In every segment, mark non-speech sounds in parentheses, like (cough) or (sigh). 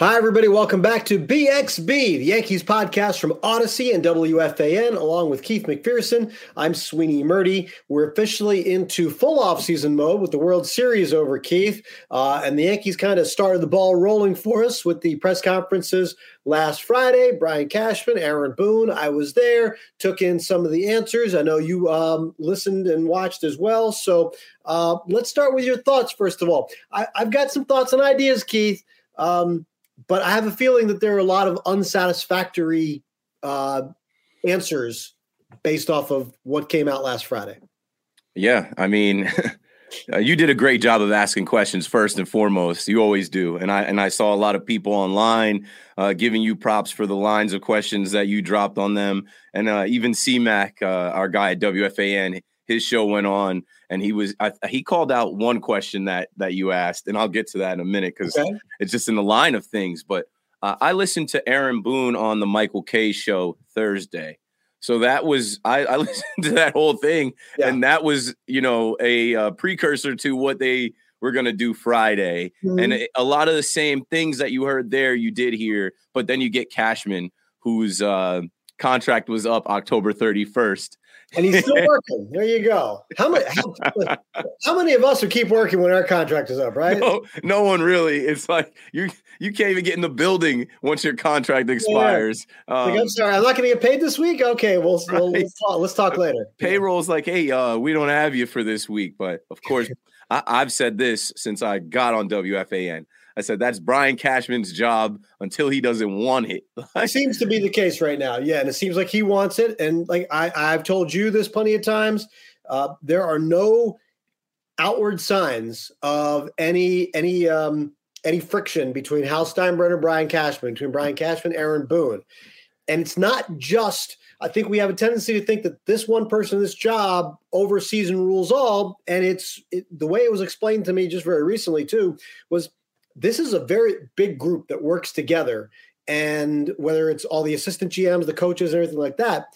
Hi, everybody. Welcome back to BXB, the Yankees podcast from Odyssey and WFAN, along with Keith McPherson. I'm Sweeny Murti. We're officially into full off-season mode with the World Series over, Keith. Uh, and the Yankees kind of started the ball rolling for us with the press conferences last Friday. Brian Cashman, Aaron Boone. I was there, took in some of the answers. I know you um, listened and watched as well. So uh, let's start with your thoughts, first of all. I, have got some thoughts and ideas, Keith. Um, but I have a feeling that there are a lot of unsatisfactory uh, answers based off of what came out last Friday. Yeah, I mean, (laughs) uh, you did a great job of asking questions first and foremost. You always do, and I and I saw a lot of people online uh, giving you props for the lines of questions that you dropped on them, and uh, even CMAC, uh, our guy at WFAN, his show went on and he was I, he called out one question that that you asked. And i'll get to that in a minute because okay. it's just in the line of things. But uh, i listened to aaron boone on the michael kay show thursday so that was i, I (laughs) listened to that whole thing yeah. and that was you know a, a, precursor to what they were going to do friday mm-hmm. and a, a lot of the same things that you heard there you did here but then you get cashman whose uh, contract was up october 31st and he's still (laughs) working. There you go. How many? How, how, many of us would keep working when our contract is up? Right? No, no one really. It's like you you can't even get in the building once your contract expires. Yeah. Um, like, I'm sorry, I'm not going to get paid this week. Okay, well, right. well let's, talk, let's talk later. Payroll's like, hey, uh, we don't have you for this week, but of course, (laughs) I, I've said this since I got on WFAN. I said that's Brian Cashman's job until he doesn't want it. (laughs) it seems to be the case right now. Yeah, and it seems like he wants it. And like I, I've told you this plenty of times, uh, there are no outward signs of any any um, any friction between Hal Steinbrenner and Brian Cashman, between Brian Cashman, and Aaron Boone. And it's not just, I think we have a tendency to think that this one person this job oversees and rules all. And it's it, the way it was explained to me just very recently, too, was this is a very big group that works together. And whether it's all the assistant GMs, the coaches, and everything like that,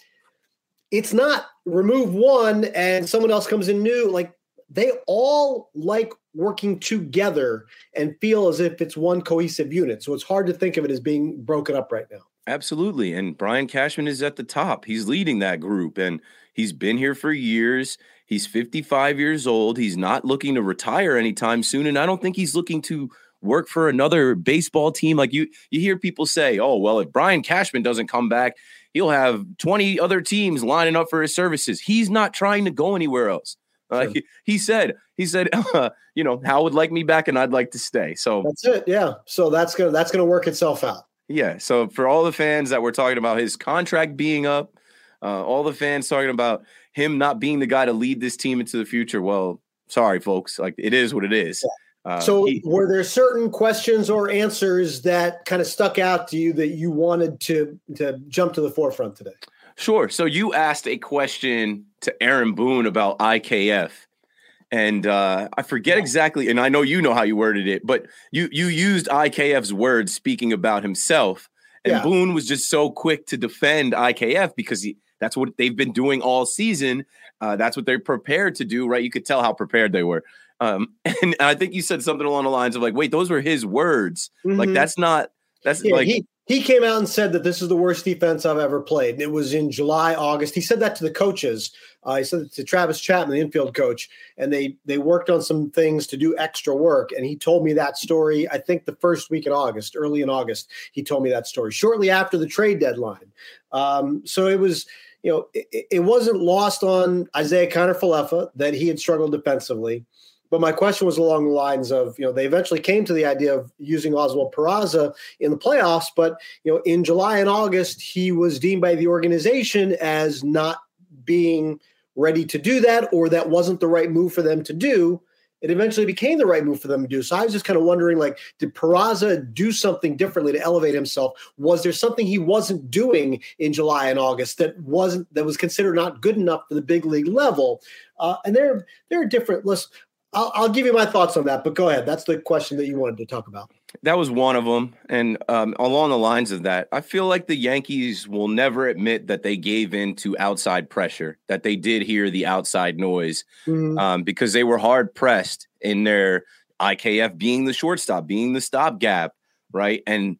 it's not remove one and someone else comes in new. Like they all like working together and feel as if it's one cohesive unit. So it's hard to think of it as being broken up right now. Absolutely. And Brian Cashman is at the top. He's leading that group and he's been here for years. He's 55 years old. He's not looking to retire anytime soon. And I don't think he's looking to work for another baseball team. Like you, you hear people say, "Oh, well, if Brian Cashman doesn't come back, he'll have 20 other teams lining up for his services." He's not trying to go anywhere else. Uh, he, he, said, he said, uh, (laughs) you know, Hal would like me back, and I'd like to stay. So that's it. Yeah. So that's gonna that's gonna work itself out. Yeah. So for all the fans that were talking about his contract being up, uh, all the fans talking about him not being the guy to lead this team into the future. Well, sorry, folks. Like it is what it is. Yeah. Uh, so, he, were there certain questions or answers that kind of stuck out to you that you wanted to to jump to the forefront today? Sure. So you asked a question to Aaron Boone about IKF, and uh, I forget exactly, and I know you know how you worded it, but you you used IKF's words speaking about himself, and yeah. Boone was just so quick to defend IKF because he that's what they've been doing all season. Uh, that's what they're prepared to do, right? You could tell how prepared they were. Um, (laughs) and I think you said something along the lines of like, wait, those were his words. Mm-hmm. Like that's not that's yeah, like he he came out and said that this is the worst defense I've ever played. And it was in July, August. He said that to the coaches. Uh, he said it to Travis Chapman, the infield coach, and they they worked on some things to do extra work. And he told me that story. I think the first week in August, early in August, he told me that story shortly after the trade deadline. Um, so it was, you know, it, it wasn't lost on Isaiah Kiner-Falefa that he had struggled defensively. But my question was along the lines of, you know, they eventually came to the idea of using Oswald Peraza in the playoffs, but you know, in July and August, he was deemed by the organization as not being ready to do that, or that wasn't the right move for them to do. It eventually became the right move for them to do. So I was just kind of wondering, like, did Peraza do something differently to elevate himself? Was there something he wasn't doing in July and August that wasn't that was considered not good enough for the big league level? Uh, and there, there are different. Listen, I'll, I'll, give you my thoughts on that, but go ahead. That's the question that you wanted to talk about. That was one of them. And um, along the lines of that, I feel like the Yankees will never admit that they gave in to outside pressure, that they did hear the outside noise mm-hmm. um, because they were hard pressed in their IKF being the shortstop, being the stopgap, right? And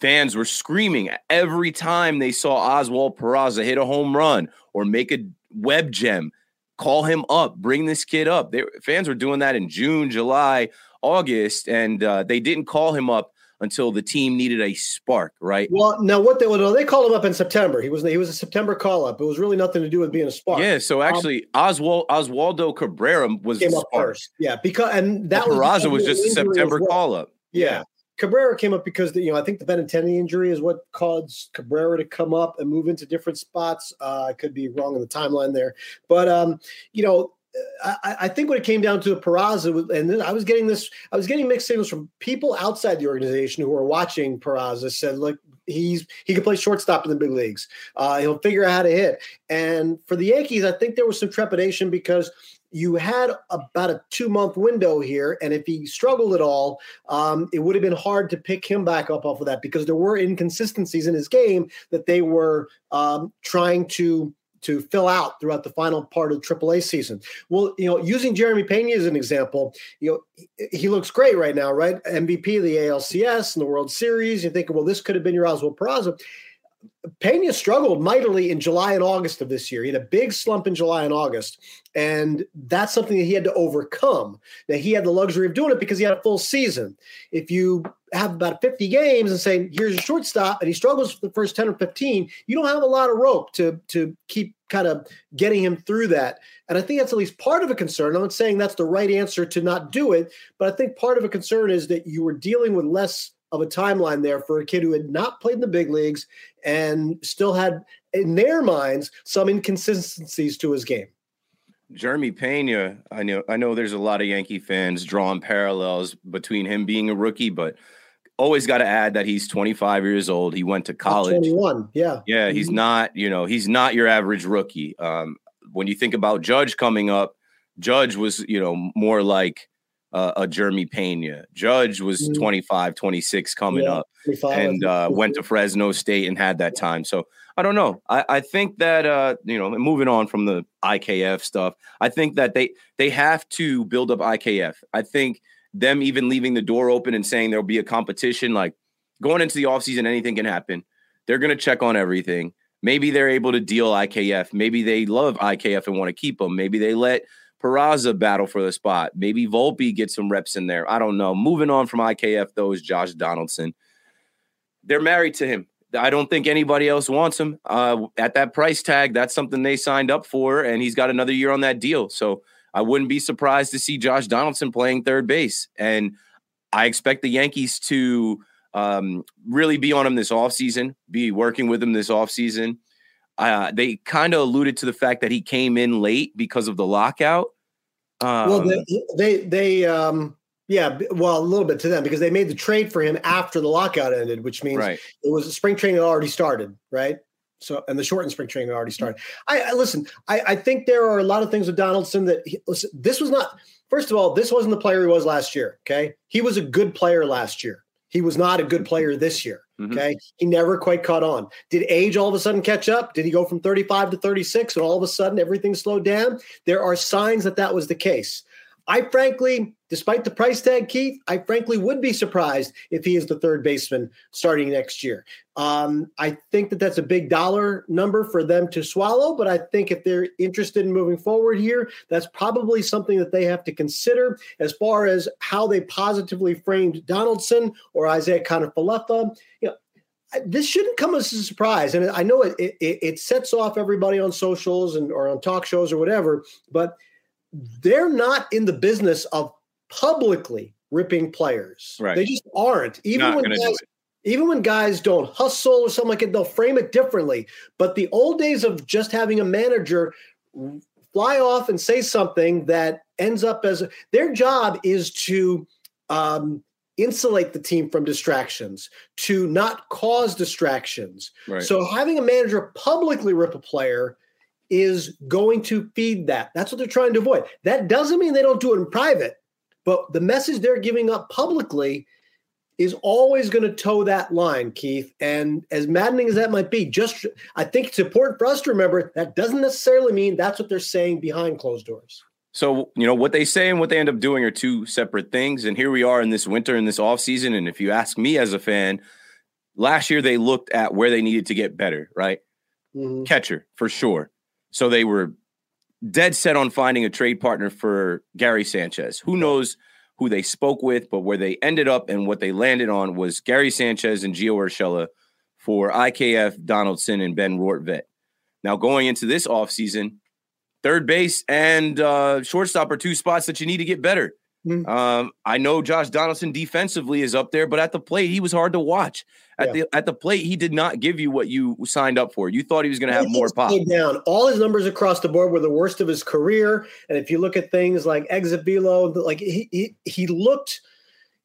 fans were screaming every time they saw Oswald Peraza hit a home run or make a web gem call him up, bring this kid up. They, fans were doing that in June, July, August, and uh, they didn't call him up until the team needed a spark, right? Well, now what they well, they called him up in September. He was he was a September call up. It was really nothing to do with being a spark. Yeah, so um, actually, um, Oswald Oswaldo Cabrera was came up first. Yeah, because and that was, was just a September well. call up. Yeah. yeah. Cabrera came up because the, you know I think the Benintendi injury is what caused Cabrera to come up and move into different spots. Uh, I could be wrong in the timeline there, but um, you know I, I, think when it came down to Peraza, and I was getting this, I was getting mixed signals from people outside the organization who were watching Peraza. Said, "Look, he's he can play shortstop in the big leagues. Uh, he'll figure out how to hit." And for the Yankees, I think there was some trepidation because you had about a two month window here. And if he struggled at all, um, it would have been hard to pick him back up off of that because there were inconsistencies in his game that they were um, trying to to fill out throughout the final part of the AAA season. Well, you know, using Jeremy Pena as an example, you know, he, looks great right now, right? MVP of the ALCS and the World Series. You're thinking, well, this could have been your Oswald Peraza. Pena struggled mightily in July and August of this year. He had a big slump in July and August, and that's something that he had to overcome. Now he had the luxury of doing it because he had a full season. If you have about 50 games and say, here's a shortstop, and he struggles for the first 10 or 15, you don't have a lot of rope to to keep kind of getting him through that. And I think that's at least part of a concern. I'm not saying that's the right answer to not do it, but I think part of a concern is that you were dealing with less of a timeline there for a kid who had not played in the big leagues and still had, in their minds, some inconsistencies to his game. Jeremy Pena, I know I know there's a lot of Yankee fans drawing parallels between him being a rookie, but always got to add that he's 25 years old. He went to college. 21, yeah. Yeah, he's mm-hmm. not, you know, he's not your average rookie. Um, when you think about Judge coming up, Judge was, you know, more like uh, a Jeremy Pena. Judge was mm-hmm. 25, 26 coming yeah, up and uh, went to Fresno State and had that time. So I don't know. I, I think that uh, you know, moving on from the IKF stuff, I think that they they have to build up IKF. I think them even leaving the door open and saying there'll be a competition, like going into the offseason, anything can happen. They're gonna check on everything. Maybe they're able to deal IKF. Maybe they love IKF and want to keep them. Maybe they let Peraza battle for the spot. Maybe Volpe gets some reps in there. I don't know. Moving on from IKF, though, is Josh Donaldson. They're married to him. I don't think anybody else wants him uh, at that price tag. That's something they signed up for, and he's got another year on that deal. So I wouldn't be surprised to see Josh Donaldson playing third base. And I expect the Yankees to um, really be on him this offseason, be working with him this offseason. Uh, they kind of alluded to the fact that he came in late because of the lockout. Um, well, they, they, they um, yeah, well, a little bit to them because they made the trade for him after the lockout ended, which means right. it was spring training already started, right? So, and the shortened spring training already started. I, I listen. I, I, think there are a lot of things with Donaldson that he, listen, this was not. First of all, this wasn't the player he was last year. Okay, he was a good player last year. He was not a good player this year. Mm-hmm. Okay. He never quite caught on. Did age all of a sudden catch up? Did he go from 35 to 36 and all of a sudden everything slowed down? There are signs that that was the case. I frankly, despite the price tag, Keith, I frankly would be surprised if he is the third baseman starting next year. Um, I think that that's a big dollar number for them to swallow, but I think if they're interested in moving forward here, that's probably something that they have to consider as far as how they positively framed Donaldson or Isaiah Kiner-Falefa. You know, this shouldn't come as a surprise, and I know it, it, it sets off everybody on socials and or on talk shows or whatever, but – they're not in the business of publicly ripping players. Right. They just aren't. Even not when guys, even when guys don't hustle or something like it, they'll frame it differently. But the old days of just having a manager fly off and say something that ends up as their job is to um, insulate the team from distractions, to not cause distractions. Right. So having a manager publicly rip a player is going to feed that. That's what they're trying to avoid. That doesn't mean they don't do it in private, but the message they're giving up publicly is always going to toe that line, Keith. And as maddening as that might be, just I think it's important for us to remember that doesn't necessarily mean that's what they're saying behind closed doors. So, you know, what they say and what they end up doing are two separate things. And here we are in this winter, in this off season. And if you ask me as a fan, last year they looked at where they needed to get better, right? Mm-hmm. Catcher, for sure. So they were dead set on finding a trade partner for Gary Sanchez. Who knows who they spoke with, but where they ended up and what they landed on was Gary Sanchez and Gio Urshela for IKF Donaldson and Ben Rortvedt. Now going into this offseason, third base and uh, shortstop are two spots that you need to get better. Mm-hmm. Um, I know Josh Donaldson defensively is up there, but at the plate, he was hard to watch. At yeah. the at the plate, he did not give you what you signed up for. You thought he was going to have more pop. Down. All his numbers across the board were the worst of his career. And if you look at things like exit velo, like he he, he looked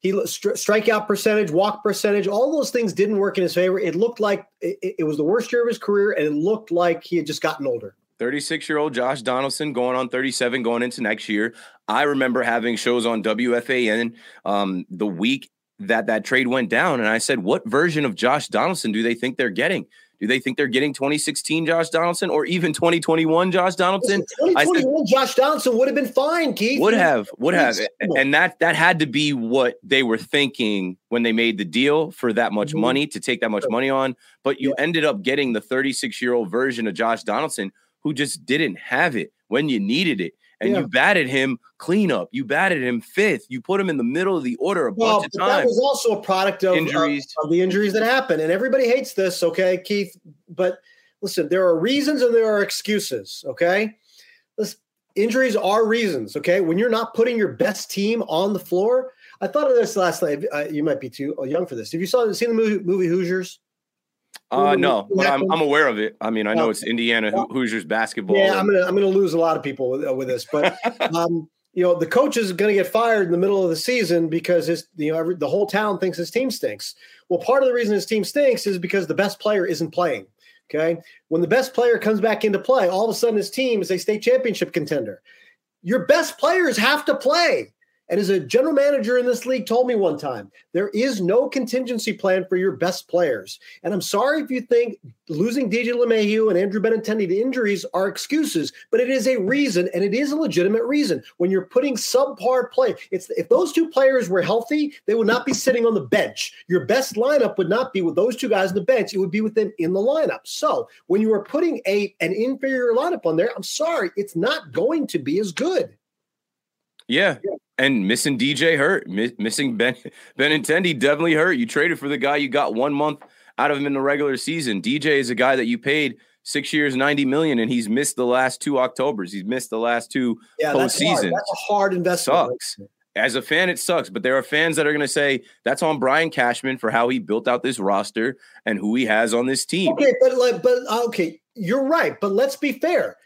he strikeout percentage, walk percentage, all those things didn't work in his favor. It looked like it, it was the worst year of his career, and it looked like he had just gotten older. 36 year old Josh Donaldson going on 37 going into next year. I remember having shows on WFAN um, the week that that trade went down. And I said, what version of Josh Donaldson do they think they're getting? Do they think they're getting 2016 Josh Donaldson or even 2021 Josh Donaldson? 2021 Josh Donaldson would have been fine, Keith. Would have, would have. And that that had to be what they were thinking when they made the deal for that much mm-hmm. money to take that much money on. But you yeah. ended up getting the 36 year old version of Josh Donaldson who just didn't have it when you needed it. And yeah. you batted him cleanup. You batted him fifth. You put him in the middle of the order a well, bunch of times. That was also a product of injuries, of, of the injuries that happen. And everybody hates this, okay, Keith. But listen, there are reasons and there are excuses, okay? Listen, injuries are reasons, okay? When you're not putting your best team on the floor, I thought of this last night. Uh, you might be too young for this. Have you saw seen the movie, movie Hoosiers? Uh, no, but I'm, I'm aware of it. I mean, I know it's Indiana Hoosiers basketball. Yeah, I'm gonna I'm gonna lose a lot of people with, uh, with this, but (laughs) um, you know, the coach is going to get fired in the middle of the season because his you know every, the whole town thinks his team stinks. Well, part of the reason his team stinks is because the best player isn't playing. Okay, when the best player comes back into play, all of a sudden his team is a state championship contender. Your best players have to play. And as a general manager in this league told me one time, there is no contingency plan for your best players. And I'm sorry if you think losing DJ LeMahieu and Andrew Benintendi to injuries are excuses, but it is a reason, and it is a legitimate reason. When you're putting subpar play, it's if those two players were healthy, they would not be sitting on the bench. Your best lineup would not be with those two guys on the bench; it would be with them in the lineup. So when you are putting a an inferior lineup on there, I'm sorry, it's not going to be as good. Yeah. yeah and missing DJ hurt, missing Ben (laughs) Benintendi definitely hurt. You traded for the guy you got one month out of him in the regular season. DJ is a guy that you paid six years, ninety million, and he's missed the last two Octobers. He's missed the last two yeah, postseasons. That's, that's, a hard investment. Sucks. As a fan, it sucks, but there are fans that are going to say that's on Brian Cashman for how he built out this roster and who he has on this team. Okay, but but uh, okay, you're right. But let's be fair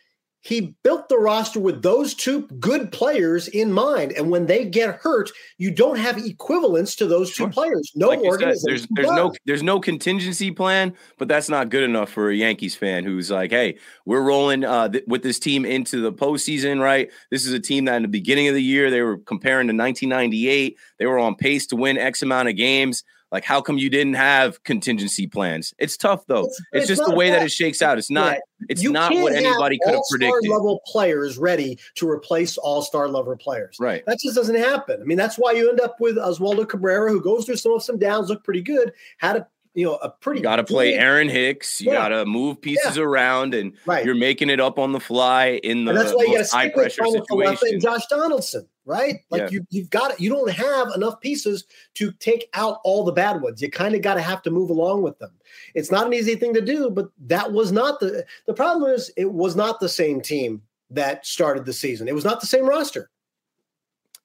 he built the roster with those two good players in mind. And when they get hurt, you don't have equivalents to those two sure. players. No like organization. Said, there's there's no there's no contingency plan, but that's not good enough for a Yankees fan who's like, hey, we're rolling uh, th- with this team into the postseason, right? This is a team that in the beginning of the year they were comparing to 1998. They were on pace to win X amount of games. Like, how come you didn't have contingency plans? It's tough though. It's, it's, it's just the way that. that it shakes out. It's not. It's you not what anybody could have predicted. Level players ready to replace all star level players. Right. That just doesn't happen. I mean, that's why you end up with Oswaldo Cabrera, who goes through some of some downs, look pretty good, had a you know a pretty. Good Got to play Aaron Hicks. You yeah. got to move pieces yeah. around, and right. you're making it up on the fly in the and that's why you got high pressure situation. Josh Donaldson, right? Like yeah. you, you've got it. You don't have enough pieces to take out all the bad ones. You kind of got to have to move along with them. It's not an easy thing to do, but that was not the the problem. Is it was not the same team that started the season. It was not the same roster.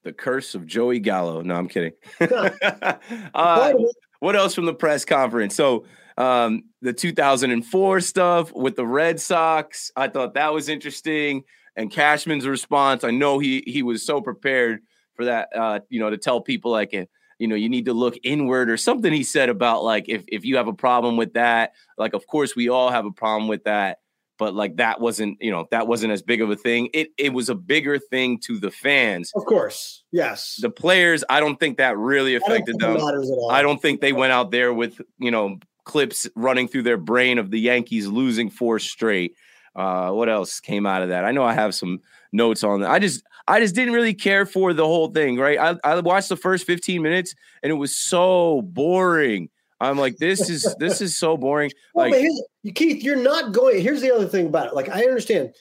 The curse of Joey Gallo. No, I'm kidding. (laughs) (laughs) uh, what else from the press conference? So um, the 2004 stuff with the Red Sox, I thought that was interesting. And Cashman's response, I know he he was so prepared for that. Uh, you know, to tell people like, eh, you know, you need to look inward or something. He said about like if if you have a problem with that, like of course we all have a problem with that but like that wasn't you know that wasn't as big of a thing. It it was a bigger thing to the fans. Of course. Yes. The players i don't think that really affected them. i don't think they went out there with you know clips running through their brain of the yankees losing four straight uh what else came out of that i know i have some notes on that i just i just didn't really care for the whole thing right i, I watched the first 15 minutes and it was so boring I'm like, this is (laughs) this is so boring. Well, like, Keith, you're not going. Here's the other thing about it. Like, I understand.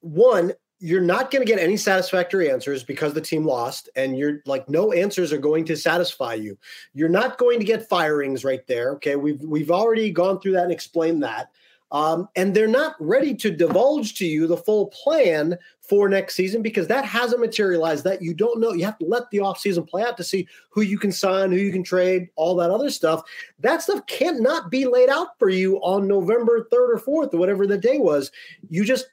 One, you're not going to get any satisfactory answers because the team lost, and you're like, no answers are going to satisfy you. You're not going to get firings right there. Okay, we've we've already gone through that and explained that. Um, and they're not ready to divulge to you the full plan for next season because that hasn't materialized. That you don't know. You have to let the offseason play out to see who you can sign, who you can trade, all that other stuff. That stuff cannot be laid out for you on November 3rd or 4th or whatever the day was. You just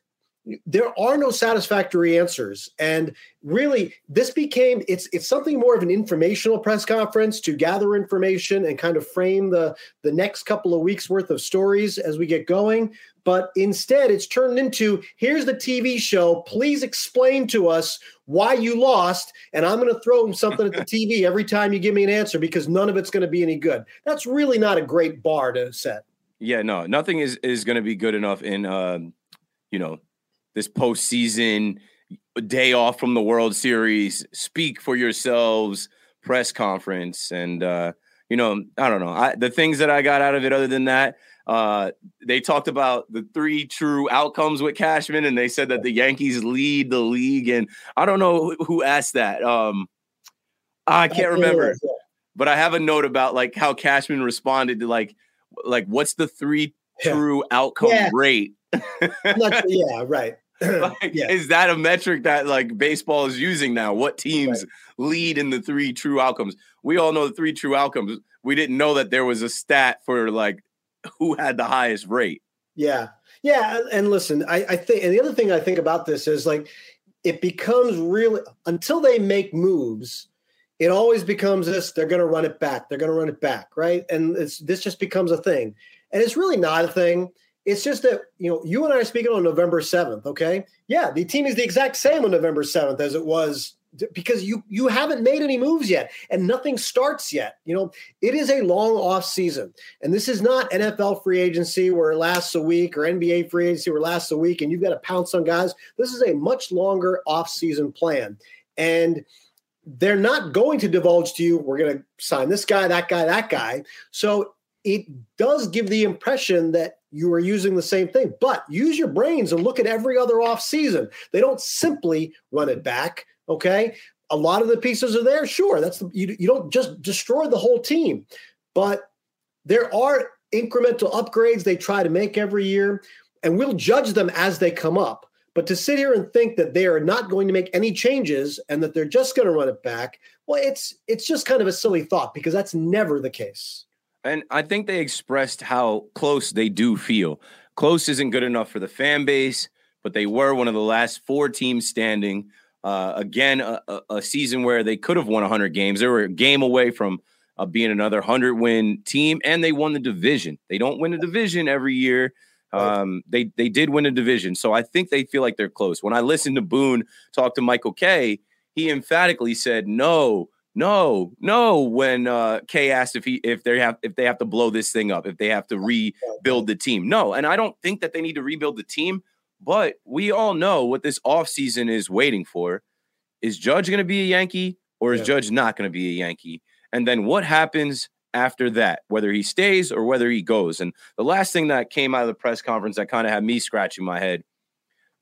there are no satisfactory answers. And really this became it's it's something more of an informational press conference to gather information and kind of frame the the next couple of weeks worth of stories as we get going. But instead it's turned into here's the TV show. Please explain to us why you lost and I'm going to throw something at the TV (laughs) every time you give me an answer because none of it's going to be any good. That's really not a great bar to set. Yeah no nothing is is going to be good enough in um you know this postseason day off from the World Series, speak for yourselves press conference. And, uh, you know, I don't know. I, the things that I got out of it, other than that, uh, they talked about the three true outcomes with Cashman, and they said that the Yankees lead the league. And I don't know who asked that. Um, I can't remember, but I have a note about like how Cashman responded to like, like what's the three true yeah. outcome yeah. rate? Not, (laughs) yeah, right. (laughs) like, yeah. Is that a metric that like baseball is using now? What teams right. lead in the three true outcomes? We all know the three true outcomes. We didn't know that there was a stat for like who had the highest rate. Yeah. Yeah. And listen, I, I think, and the other thing I think about this is like, it becomes really until they make moves, it always becomes this they're going to run it back. They're going to run it back. Right. And it's, this just becomes a thing. And it's really not a thing it's just that you know you and I are speaking on November seventh. Okay, yeah, the team is the exact same on November seventh as it was because you you haven't made any moves yet and nothing starts yet. You know, it is a long off season, and this is not NFL free agency where it lasts a week or NBA free agency where it lasts a week and you've got to pounce on guys. This is a much longer off season plan, and they're not going to divulge to you we're going to sign this guy, that guy, that guy. So it does give the impression that you are using the same thing. But use your brains and look at every other off season. They don't simply run it back. Okay. A lot of the pieces are there. Sure. That's the, you, you don't just destroy the whole team, but there are incremental upgrades they try to make every year, and we'll judge them as they come up. But to sit here and think that they are not going to make any changes and that they're just going to run it back, well, it's it's just kind of a silly thought because that's never the case. And I think they expressed how close they do feel. Close isn't good enough for the fan base, but they were one of the last four teams standing. Uh, again, a, a, season where they could have won 100 games. They were a game away from uh, being another 100 win team, and they won the division. They don't win a division every year. Um, they they did win a division, so I think they feel like they're close. When I listened to Boone talk to Michael Kay, he emphatically said, "No, No, no. When uh, Kay asked if he if they have if they have to blow this thing up, if they have to rebuild the team, no. And I don't think that they need to rebuild the team. But we all know what this offseason is waiting for. Is Judge going to be a Yankee or is yeah. Judge not going to be a Yankee? And then what happens after that, whether he stays or whether he goes? And the last thing that came out of the press conference that kind of had me scratching my head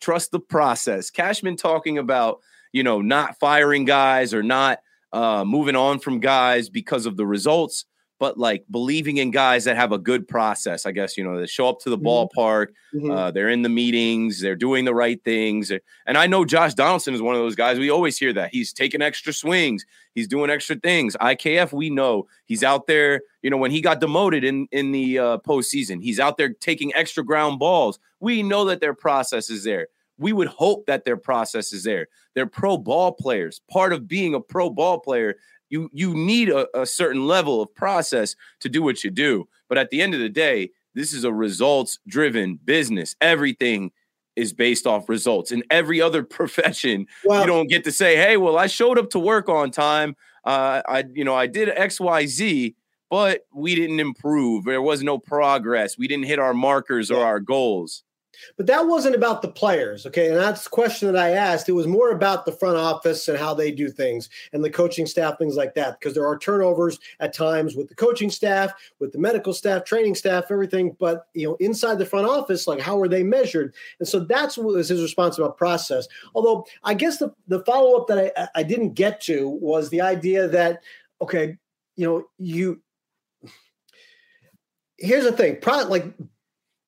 trust the process. Cashman talking about, you know, not firing guys or not uh, moving on from guys because of the results, but like believing in guys that have a good process. I guess you know they show up to the mm-hmm. ballpark, mm-hmm. Uh, they're in the meetings, they're doing the right things. And I know Josh Donaldson is one of those guys. We always hear that he's taking extra swings, he's doing extra things. IKF, we know he's out there. You know when he got demoted in in the uh, postseason, he's out there taking extra ground balls. We know that their process is there we would hope that their process is there. They're pro ball players. Part of being a pro ball player, you you need a, a, certain level of process to do what you do. But at the end of the day, this is a results driven business. Everything is based off results. In every other (laughs) profession, you don't get to say, "Hey, well, I showed up to work on time. Uh, I you know I did X Y Z." But we didn't improve. There was no progress. We didn't hit our markers or our goals. But that wasn't about the players, okay? And that's the question that I asked. It was more about the front office and how they do things and the coaching staff, things like that. Because there are turnovers at times with the coaching staff, with the medical staff, training staff, everything. But you know, inside the front office, like how are they measured? And so that's what was his response about process. Although I guess the, the follow-up that I, I didn't get to was the idea that, okay, you know, you here's the thing, pro, like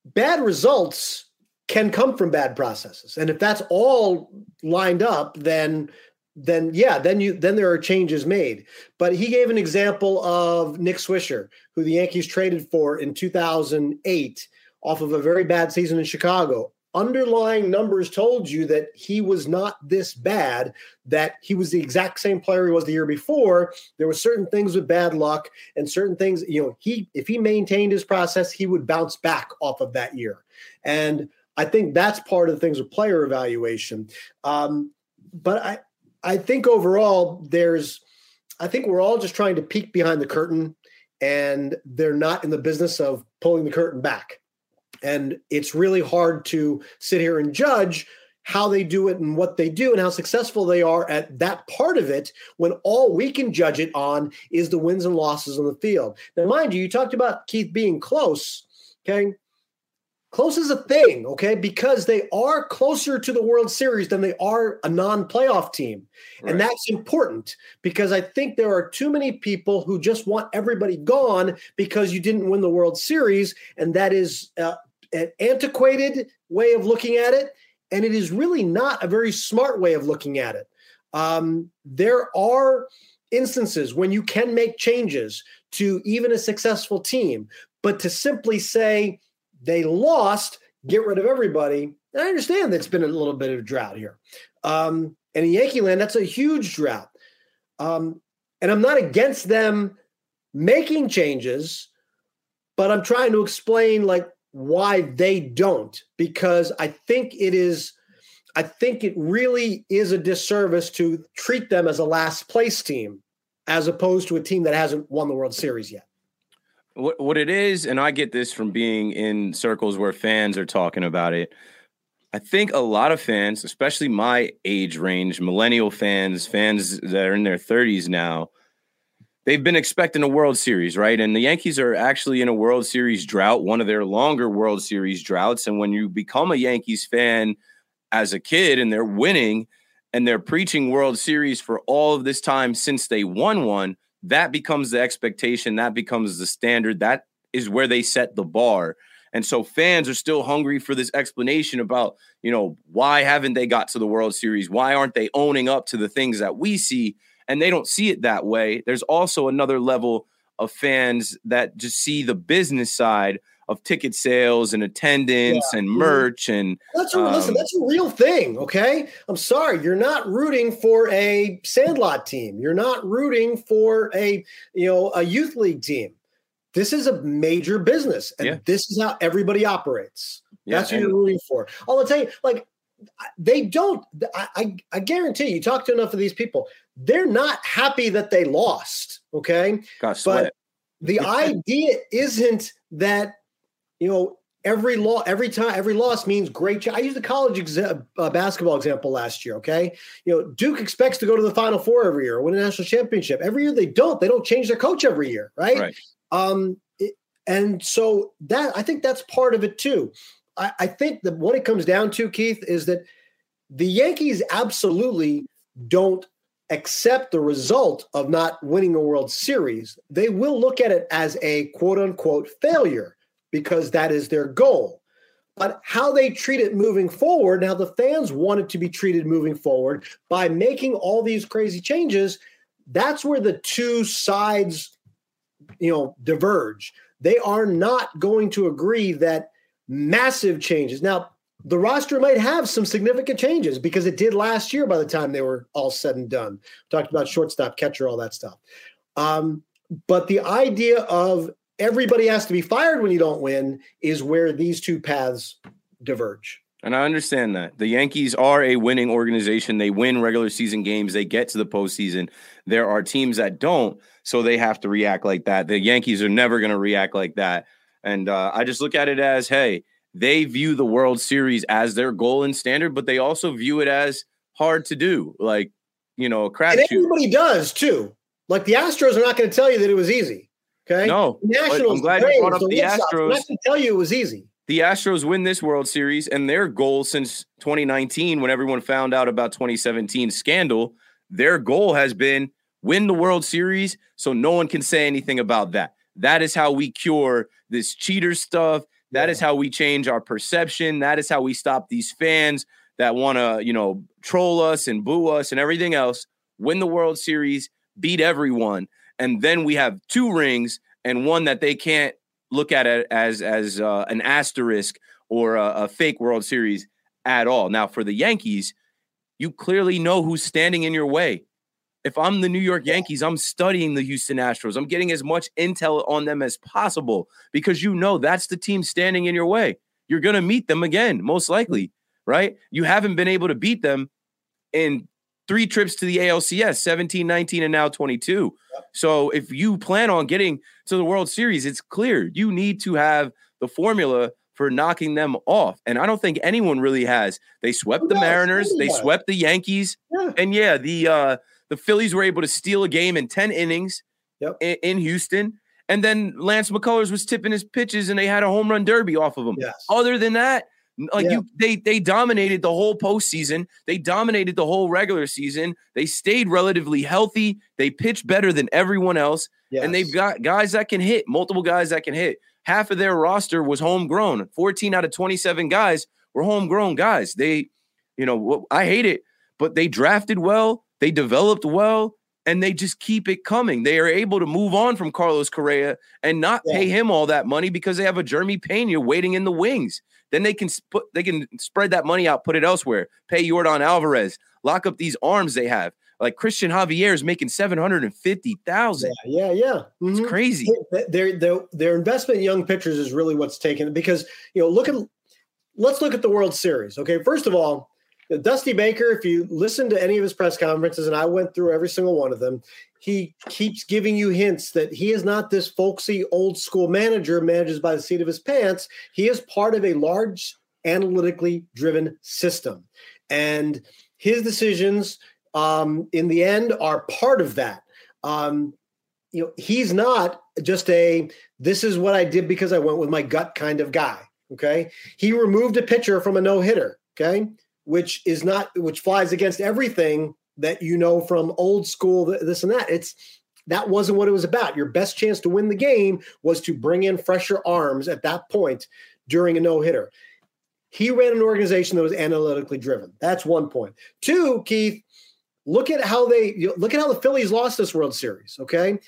bad results can come from bad processes. And if that's all lined up, then then yeah, then you then there are changes made. But he gave an example of Nick Swisher, who the Yankees traded for in 2008 off of a very bad season in Chicago. Underlying numbers told you that he was not this bad, that he was the exact same player he was the year before. There were certain things with bad luck and certain things, you know, he if he maintained his process, he would bounce back off of that year. And I think that's part of the things with player evaluation. Um, but I, I think overall, there's, I think we're all just trying to peek behind the curtain, and they're not in the business of pulling the curtain back. And it's really hard to sit here and judge how they do it and what they do and how successful they are at that part of it when all we can judge it on is the wins and losses on the field. Now, mind you, you talked about Keith being close. Okay. Close is a thing, okay, because they are closer to the World Series than they are a non playoff team. Right. And that's important because I think there are too many people who just want everybody gone because you didn't win the World Series. And that is uh, an antiquated way of looking at it. And it is really not a very smart way of looking at it. Um, there are instances when you can make changes to even a successful team, but to simply say, they lost, get rid of everybody. And I understand that it's been a little bit of a drought here. Um, and in Yankee land, that's a huge drought. Um, and I'm not against them making changes, but I'm trying to explain like why they don't, because I think it is, I think it really is a disservice to treat them as a last place team as opposed to a team that hasn't won the World Series yet. What what it is, and I get this from being in circles where fans are talking about it. I think a lot of fans, especially my age range, millennial fans, fans that are in their 30s now, they've been expecting a World Series, right? And the Yankees are actually in a World Series drought, one of their longer World Series droughts. And when you become a Yankees fan as a kid and they're winning and they're preaching World Series for all of this time since they won one, that becomes the expectation, that becomes the standard, that is where they set the bar. And so fans are still hungry for this explanation about, you know, why haven't they got to the World Series? Why aren't they owning up to the things that we see? And they don't see it that way. There's also another level of fans that just see the business side of ticket sales and attendance yeah. and mm-hmm. merch and that's a, um, listen that's a real thing okay i'm sorry you're not rooting for a sandlot team you're not rooting for a you know a youth league team this is a major business and yeah. this is how everybody operates yeah, that's what you're rooting for i'll tell you like they don't I, I, I guarantee you talk to enough of these people they're not happy that they lost. Okay. But the (laughs) idea isn't that, you know, every law, every time, every loss means great. Ch- I used a college exa- uh, basketball example last year. Okay. You know, Duke expects to go to the final four every year, win a national championship. Every year they don't, they don't change their coach every year. Right. right. Um, it, and so that, I think that's part of it too. I, I think that what it comes down to, Keith, is that the Yankees absolutely don't accept the result of not winning a World Series, they will look at it as a quote unquote failure because that is their goal. But how they treat it moving forward, and how the fans want it to be treated moving forward by making all these crazy changes, that's where the two sides, you know, diverge. They are not going to agree that massive changes. Now, the roster might have some significant changes because it did last year by the time they were all said and done. Talked about shortstop, catcher, all that stuff. Um, but the idea of everybody has to be fired when you don't win is where these two paths diverge. And I understand that. The Yankees are a winning organization. They win regular season games, they get to the postseason. There are teams that don't, so they have to react like that. The Yankees are never going to react like that. And uh, I just look at it as hey, they view the World Series as their goal and standard, but they also view it as hard to do, like you know, a crap. And everybody does too. Like the Astros are not going to tell you that it was easy. Okay, no, Nationals. I'm glad you brought up the, the Astros. Not to tell you it was easy. The Astros win this World Series, and their goal since 2019, when everyone found out about 2017 scandal, their goal has been win the World Series, so no one can say anything about that. That is how we cure this cheater stuff that is how we change our perception. That is how we stop these fans that want to, you know, troll us and boo us and everything else. Win the World Series, beat everyone, and then we have two rings and one that they can't look at it as as uh, an asterisk or a, a fake World Series at all. Now, for the Yankees, you clearly know who's standing in your way if I'm the New York Yankees, I'm studying the Houston Astros. I'm getting as much intel on them as possible because you know that's the team standing in your way. You're going to meet them again, most likely, right? You haven't been able to beat them in three trips to the ALCS 17, 19, and now 22. So if you plan on getting to the World Series, it's clear you need to have the formula for knocking them off. And I don't think anyone really has. They swept the Mariners, they swept the Yankees. And yeah, the uh the Phillies were able to steal a game in 10 innings yep. in, in, Houston. And then Lance McCullers was tipping his pitches and they had a home run derby off of him. Yes. Other than that, like yeah. you they they dominated the whole postseason. They dominated the whole regular season. They stayed relatively healthy. They pitched better than everyone else. Yes. And they've got guys that can hit, multiple guys that can hit. Half of their roster was homegrown. 14 out of 27 guys were homegrown guys. They, you know, I hate it, but they drafted well. They developed well and they just keep it coming. They are able to move on from Carlos Correa and not yeah. pay him all that money because they have a Jeremy Pena waiting in the wings. Then they can put they can spread that money out, put it elsewhere, pay Yordan Alvarez, lock up these arms they have. Like Cristian Javier is making seven hundred and fifty thousand. Yeah, yeah, yeah. Mm-hmm. It's crazy. Their, their their investment in young pitchers is really what's taken because you know look at let's look at the World Series. Okay, first of all, Dusty Baker, if you listen to any of his press conferences, and I went through every single one of them, he keeps giving you hints that he is not this folksy old school manager manages by the seat of his pants. He is part of a large analytically driven system. And his decisions um, in the end are part of that. Um, you know, he's not just a this is what I did because I went with my gut kind of guy. Okay. He removed a pitcher from a no hitter. Okay which is not which flies against everything that you know from old school this and that. It's that wasn't what it was about. Your best chance to win the game was to bring in fresher arms at that point during a no-hitter. He ran an organization that was analytically driven. That's one point. Two keith look at how they look at how the phillies lost this world series okay?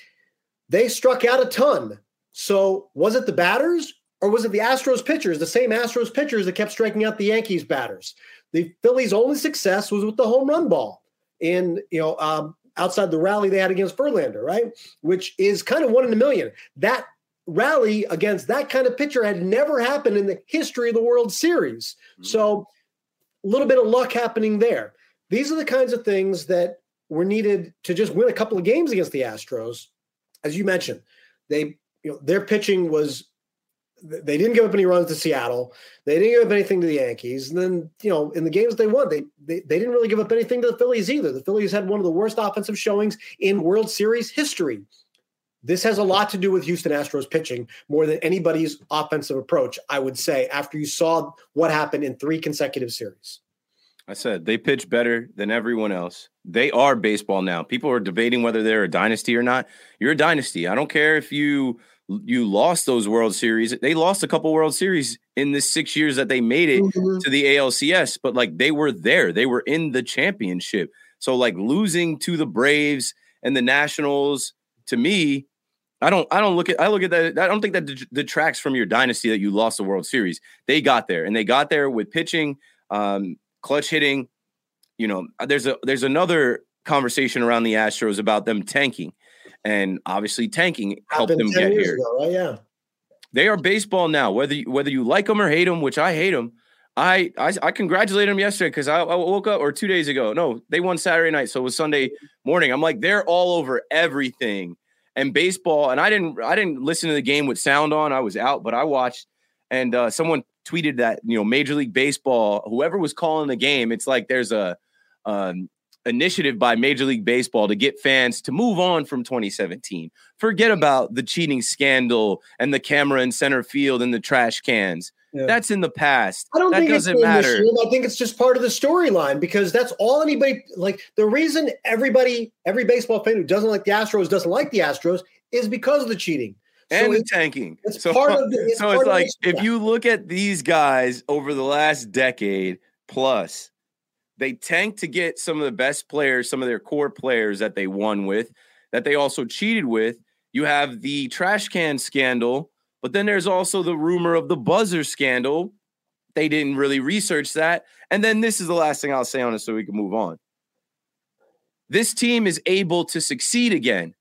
They struck out a ton. So was it the batters or was it the astros pitchers the same astros pitchers that kept striking out the yankees batters the Phillies' only success was with the home run ball in you know um, outside the rally they had against Verlander, right? Which is kind of one in a million. That rally against that kind of pitcher had never happened in the history of the World Series. Mm-hmm. So a little bit of luck happening there. These are the kinds of things that were needed to just win a couple of games against the Astros. As you mentioned, they you know their pitching was they didn't give up any runs to Seattle. They didn't give up anything to the Yankees. And then, you know, in the games they won, they, they they didn't really give up anything to the Phillies either. The Phillies had one of the worst offensive showings in World Series history. This has a lot to do with Houston Astros pitching more than anybody's offensive approach, I would say, after you saw what happened in three consecutive series. I said they pitch better than everyone else. They are baseball now. People are debating whether they're a dynasty or not. You're a dynasty. I don't care if you you lost those World Series. They lost a couple World Series in the six years that they made it mm-hmm. to the ALCS, but like they were there. They were in the championship. So like losing to the Braves and the Nationals to me, I don't I don't look at I look at that I don't think that detracts from your dynasty that you lost the World Series. They got there and they got there with pitching, um, clutch hitting. You know, there's a there's another conversation around the Astros about them tanking and obviously tanking helped them get here. Ago, right? Yeah, they are baseball now. Whether you, whether you like them or hate them, which I hate them, I I, I congratulated them yesterday because I, I, woke up or two days ago. No, they won Saturday night, so it was Sunday morning. I'm like they're all over everything and baseball. And I didn't I didn't listen to the game with sound on. I was out, but I watched. And uh, someone tweeted that you know Major League Baseball, whoever was calling the game, it's like there's a um, initiative by Major League Baseball to get fans to move on from 2017. Forget about the cheating scandal and the camera in center field and the trash cans. Yeah. That's in the past. I don't that think doesn't matter. I think it's just part of the storyline because that's all anybody like. The reason everybody, every baseball fan who doesn't like the Astros doesn't like the Astros is because of the cheating and so the tanking. It's so, part (laughs) of the, it's so it's like if you look at these guys over the last decade plus, they tanked to get some of the best players, some of their core players that they won with, that they also cheated with. You have the trash can scandal, but then there's also the rumor of the buzzer scandal. They didn't really research that. And then this is the last thing I'll say on it so we can move on. This team is able to succeed again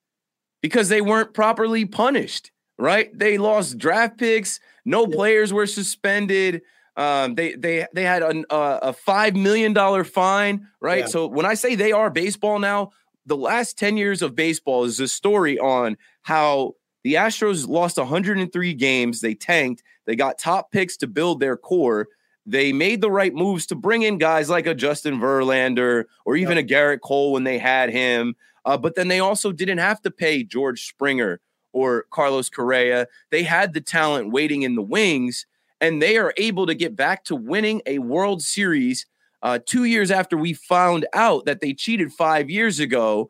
because they weren't properly punished, right? They lost draft picks, no players were suspended. Um, they they they had a, a five million dollar fine, right? Yeah. So when I say they are baseball now, the last ten years of baseball is a story on how the Astros lost 103 games. They tanked. They got top picks to build their core. They made the right moves to bring in guys like a Justin Verlander or even a Gerrit Cole when they had him. Uh, but then they also didn't have to pay George Springer or Carlos Correa. They had the talent waiting in the wings and they are able to get back to winning a World Series uh, two years after we found out that they cheated five years ago.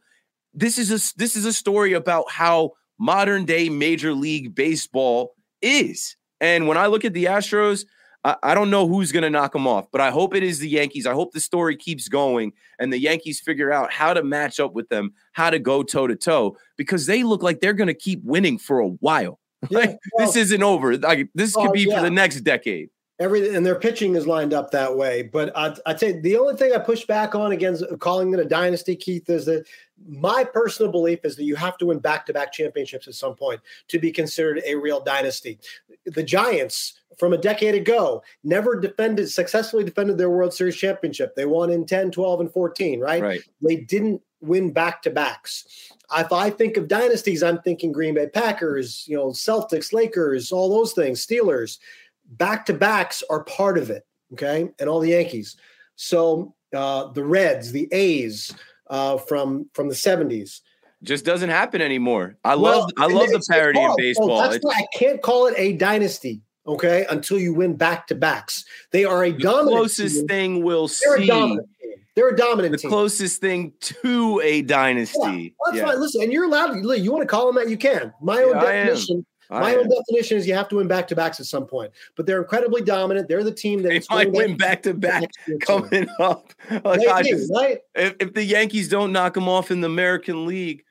This is a this is a story about how modern day Major League Baseball is. And when I look at the Astros, I, I don't know who's going to knock them off, but I hope it is the Yankees. I hope the story keeps going and the Yankees figure out how to match up with them, how to go toe to toe, because they look like they're going to keep winning for a while. (laughs) Yeah, like well, this isn't over. Like this could oh, be yeah. for the next decade. Everything and their pitching is lined up that way. But I'd, I'd say the only thing I push back on against calling it a dynasty, Keith, is that my personal belief is that you have to win back-to-back championships at some point to be considered a real dynasty. The Giants from a decade ago never defended successfully defended their World Series championship. They won in 10, 12 and 14, right? Right. They didn't win back-to-backs if I think of dynasties, I'm thinking Green Bay Packers, you know, Celtics, Lakers, all those things, Steelers. Back to backs are part of it. Okay. And all the Yankees. So uh, the Reds, the A's uh, from from the 70s. Just doesn't happen anymore. I well, love I love the parity in baseball. That's why I can't call it a dynasty okay, until you win back to backs. They are a the dominant. Closest team. thing we'll They're see they're a dominant the team. closest thing to a dynasty. Yeah, that's yeah. Listen, and you're allowed to. You want to call them that, you can. My own yeah, definition. My own definition is you have to win back to backs at some point, but they're incredibly dominant. They're the team that they might win back to back coming up. (laughs) Oh, like just, right? If, if the Yankees don't knock them off in the American League,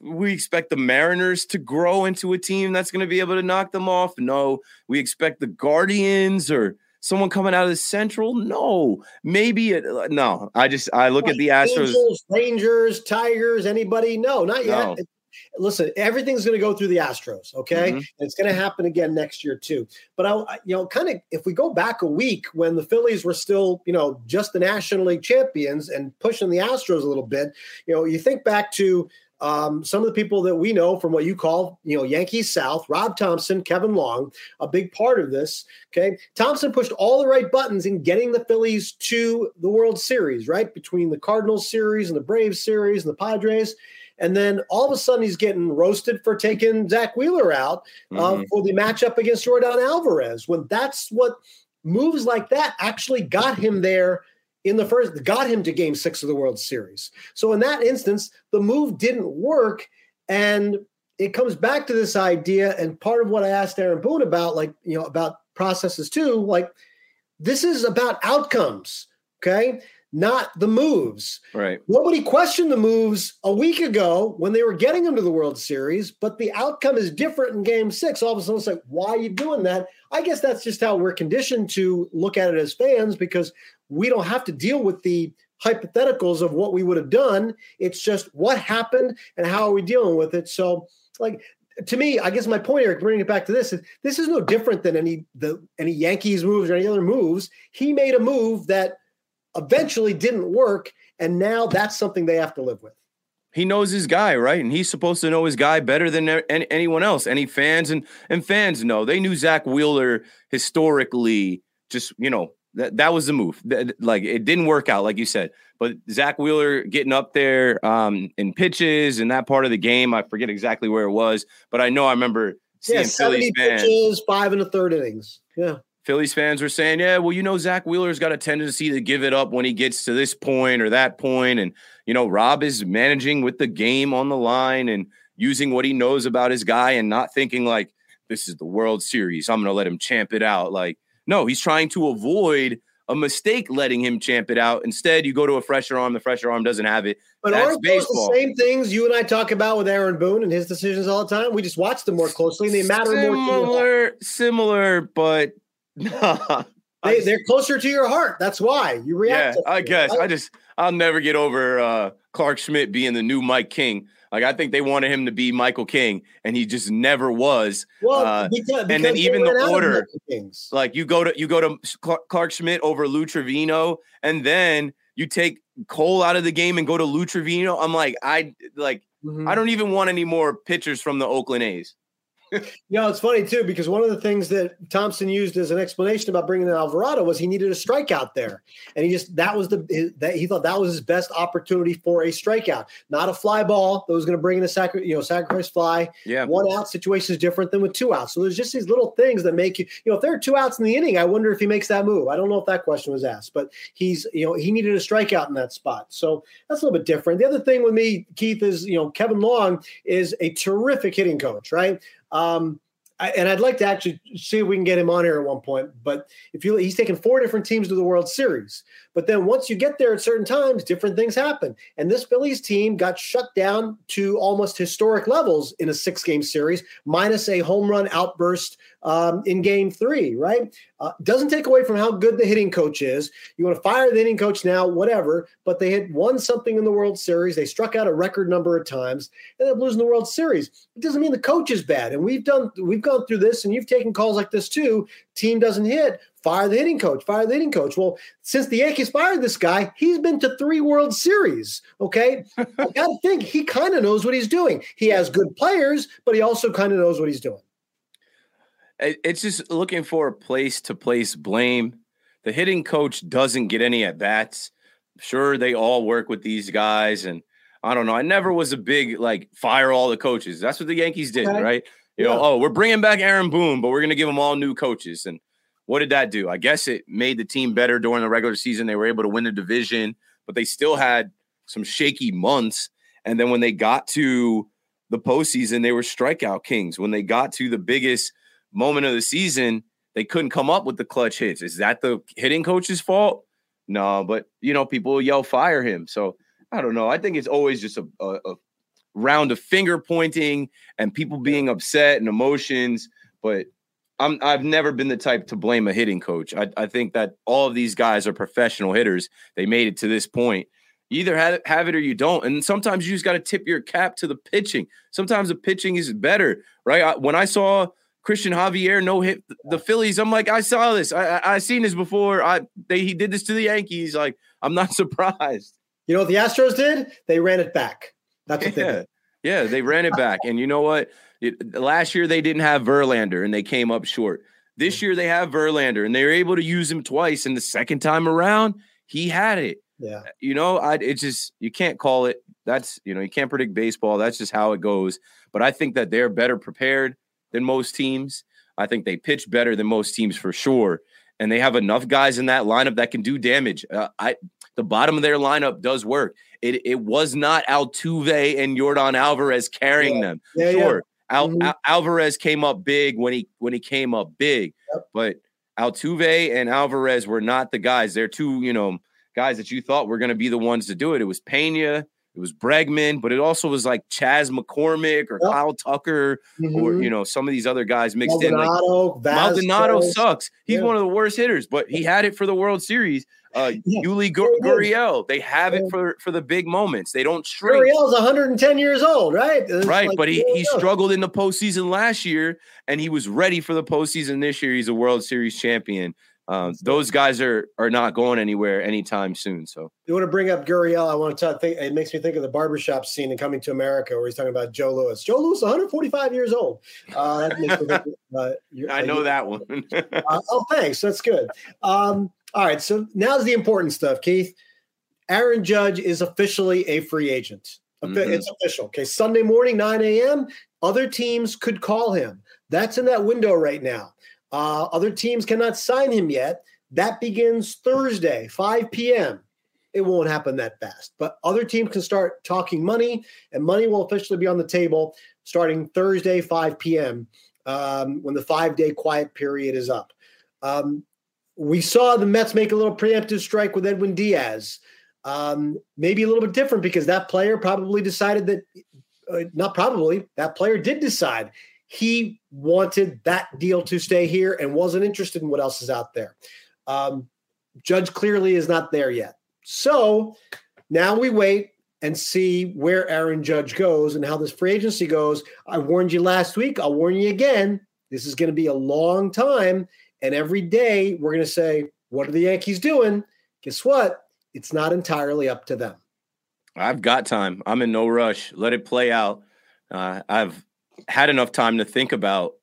we expect the Mariners to grow into a team that's going to be able to knock them off. No, we expect the Guardians or someone coming out of the Central? No, maybe it. No, I just I look at the Astros, Angels, Rangers, Tigers, anybody? No, not yet. No. listen, everything's going to go through the Astros, okay? Mm-hmm. it's going to happen again next year too. But I, you know, kind of if we go back a week when the Phillies were still, you know, just the National League champions and pushing the Astros a little bit, you know, you think back to um, some of the people that we know from what you call, you know, Yankees South, Rob Thomson, Kevin Long, a big part of this. Okay. Thompson pushed all the right buttons in getting the Phillies to the World Series, right? Between the Cardinals series and the Braves series and the Padres. And then all of a sudden he's getting roasted for taking Zack Wheeler out uh, mm-hmm. for the matchup against Yordan Alvarez. When that's what moves like that actually got him there in the first, got him to game six of the World Series. So in that instance, the move didn't work. And it comes back to this idea. And part of what I asked Aaron Boone about, like, you know, about processes too, like, this is about outcomes. Okay not the moves. Right. Nobody questioned the moves a week ago when they were getting them to the World Series, but the outcome is different in game six. All of a sudden, it's like, why are you doing that? I guess that's just how we're conditioned to look at it as fans because we don't have to deal with the hypotheticals of what we would have done. It's just what happened and how are we dealing with it. So, like, to me, I guess my point, Eric, bringing it back to this is this is no different than any the any Yankees moves or any other moves. He made a move that eventually didn't work. And now that's something they have to live with. He knows his guy, right? And he's supposed to know his guy better than anyone else. Any fans and and fans know they knew Zack Wheeler historically. Just you know that that was the move. That, like it didn't work out, like you said. But Zack Wheeler getting up there um, in pitches and that part of the game, I forget exactly where it was, but I know I remember seeing yeah, Phillies fans, pitches, five and a third innings. Yeah, Phillies fans were saying, yeah, well, you know, Zack Wheeler's got a tendency to give it up when he gets to this point or that point. And, you know, Rob is managing with the game on the line and using what he knows about his guy and not thinking like, this is the World Series. I'm going to let him champ it out. Like, no, he's trying to avoid a mistake letting him champ it out. Instead, you go to a fresher arm. The fresher arm doesn't have it. But That's aren't those the same things you and I talk about with Aaron Boone and his decisions all the time? We just watch them more closely and they matter similar, more. Similar, similar, but (laughs) they, they're closer to your heart. That's why you react. Yeah, I guess. I just I'll never get over uh, Clarke Schmidt being the new Mike King. Like I think they wanted him to be Michael King, and he just never was. Well, uh, because, because and then even the order, like you go to you go to Clarke Schmidt over Lou Trivino, and then you take Cole out of the game and go to Lou Trivino. I'm like, I like, mm-hmm. I don't even want any more pitchers from the Oakland A's you know, it's funny too because one of the things that Thomson used as an explanation about bringing in Alvarado was he needed a strikeout there, and he just that was the his, that he thought that was his best opportunity for a strikeout, not a fly ball that was going to bring in a sacri- you know sacrifice fly. Yeah, one out situation is different than with two outs. So there's just these little things that make you you know if there are two outs in the inning, I wonder if he makes that move. I don't know if that question was asked, but he's you know he needed a strikeout in that spot, so that's a little bit different. The other thing with me, Keith, is you know Kevin Long is a terrific hitting coach, right? Um, I, and I'd like to actually see if we can get him on here at one point. But if you, he's taken four different teams to the World Series. But then once you get there at certain times, different things happen. And this Phillies team got shut down to almost historic levels in a six game series, minus a home run outburst um, in game three, right? Uh, doesn't take away from how good the hitting coach is. You want to fire the hitting coach now, whatever, but they had won something in the World Series. They struck out a record number of times and they're losing the World Series. It doesn't mean the coach is bad. And we've done, we've gone through this and you've taken calls like this too. Team doesn't hit fire the hitting coach, fire the hitting coach. Well, since the Yankees fired this guy, he's been to three World Series. Okay. (laughs) I got to think he kind of knows what he's doing. He has good players, but he also kind of knows what he's doing. It's just looking for a place to place blame. The hitting coach doesn't get any at bats. Sure, they all work with these guys. And I don't know. I never was a big like fire all the coaches. That's what the Yankees did, okay. right? You yeah. know, oh, we're bringing back Aaron Boone, but we're going to give them all new coaches. And what did that do? I guess it made the team better during the regular season. They were able to win the division, but they still had some shaky months. And then when they got to the postseason, they were strikeout kings. When they got to the biggest moment of the season, they couldn't come up with the clutch hits. Is that the hitting coach's fault? No, but you know, people yell fire him. So I don't know. I think it's always just a, a, a round of finger pointing and people being upset and emotions. But I'm I've never been the type to blame a hitting coach. I, I think that all of these guys are professional hitters. They made it to this point. You either have it, have it or you don't. And sometimes you just got to tip your cap to the pitching. Sometimes the pitching is better, right? I, when I saw Cristian Javier no hit the Phillies, I'm like, I saw this. I, I, I seen this before. I they he did this to the Yankees. Like, I'm not (laughs) surprised. You know what the Astros did? They ran it back. That's what yeah. they did. Yeah, they ran it back. And you know what? It, last year they didn't have Verlander and they came up short. This year they have Verlander and they were able to use him twice. And the second time around, he had it. Yeah. You know, I it's just you can't call it. That's you know, you can't predict baseball. That's just how it goes. But I think that they're better prepared than most teams. I think they pitch better than most teams for sure. And they have enough guys in that lineup that can do damage. Uh, I the bottom of their lineup does work. It it was not Altuve and Yordan Alvarez carrying Yeah. them. Yeah, yeah. sure, Al, Mhm. Al- Alvarez came up big when he when he came up big, Yep. but Altuve and Alvarez were not the guys. They're two, you know, guys that you thought were going to be the ones to do it. It was Pena, it was Bregman, but it also was like Chas McCormick or Yep. Kyle Tucker or Mhm. you know some of these other guys mixed in. Like Maldonado, Maldonado sucks. He's Yeah. one of the worst hitters, but he had it for the World Series. Uh, Yeah. Yuli Gur- Gurriel, they have it for for the big moments. They don't shrink. Gurriel's 110 years old, right? It's Right, like, but he, he struggled in the postseason last year, and he was ready for the postseason this year. He's a World Series champion. Um, those guys are are not going anywhere anytime soon. So You want to bring up Gurriel? I want to talk, think. It makes me think of the barbershop scene in Coming to America, where he's talking about Joe Louis. Joe Louis, 145 years old. Uh, that makes me think, uh, I uh, know you- that one. (laughs) Uh, oh, thanks. That's good. Um, all right. So now's the important stuff, Keith. Aaron Judge is officially a free agent. Mhm. It's official. Okay. Sunday morning, 9 a.m. Other teams could call him. That's in that window right now. Uh, other teams cannot sign him yet. That begins Thursday, 5 p.m. It won't happen that fast, but other teams can start talking money, and money will officially be on the table starting Thursday, 5 p.m., um, when the five day quiet period is up. Um, we saw the Mets make a little preemptive strike with Edwin Diaz. Um, maybe a little bit different because that player probably decided that, uh, not probably, that player did decide he wanted that deal to stay here and wasn't interested in what else is out there. Um, Judge clearly is not there yet. So now we wait and see where Aaron Judge goes and how this free agency goes. I warned you last week. I'll warn you again. This is going to be a long time. And every day we're going to say, What are the Yankees doing? Guess what? It's not entirely up to them. I've got time. I'm in no rush. Let it play out. Uh, I've had enough time to think about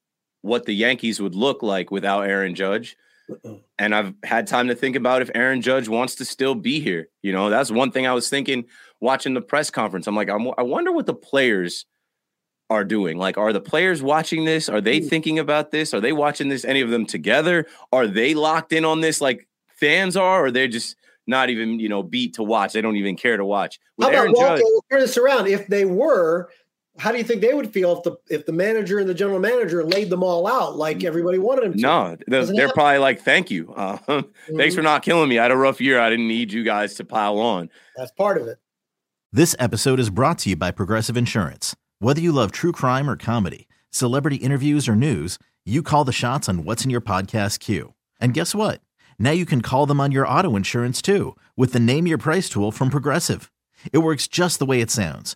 what the Yankees would look like without Aaron Judge. Uh-uh. And I've had time to think about if Aaron Judge wants to still be here. You know, that's one thing I was thinking watching the press conference. I'm like, I'm, I wonder what the players are doing. Like, are the players watching this? Are they hmm. thinking about this? Are they watching this? Any of them together? Are they locked in on this like fans are? Or they're just not even, you know, beat to watch? They don't even care to watch. With How about Aaron Judge, turn this around? If they were, how do you think they would feel if the if the manager and the general manager laid them all out like everybody wanted them to? no, they're, they're probably like, thank you. Uh, (laughs) Thanks for not killing me. I had a rough year. I didn't need you guys to pile on. That's part of it. This episode is brought to you by Progressive Insurance. Whether you love true crime or comedy, celebrity interviews or news, you call the shots on what's in your podcast queue. And guess what? Now you can call them on your auto insurance too with the Name Your Price tool from Progressive. It works just the way it sounds.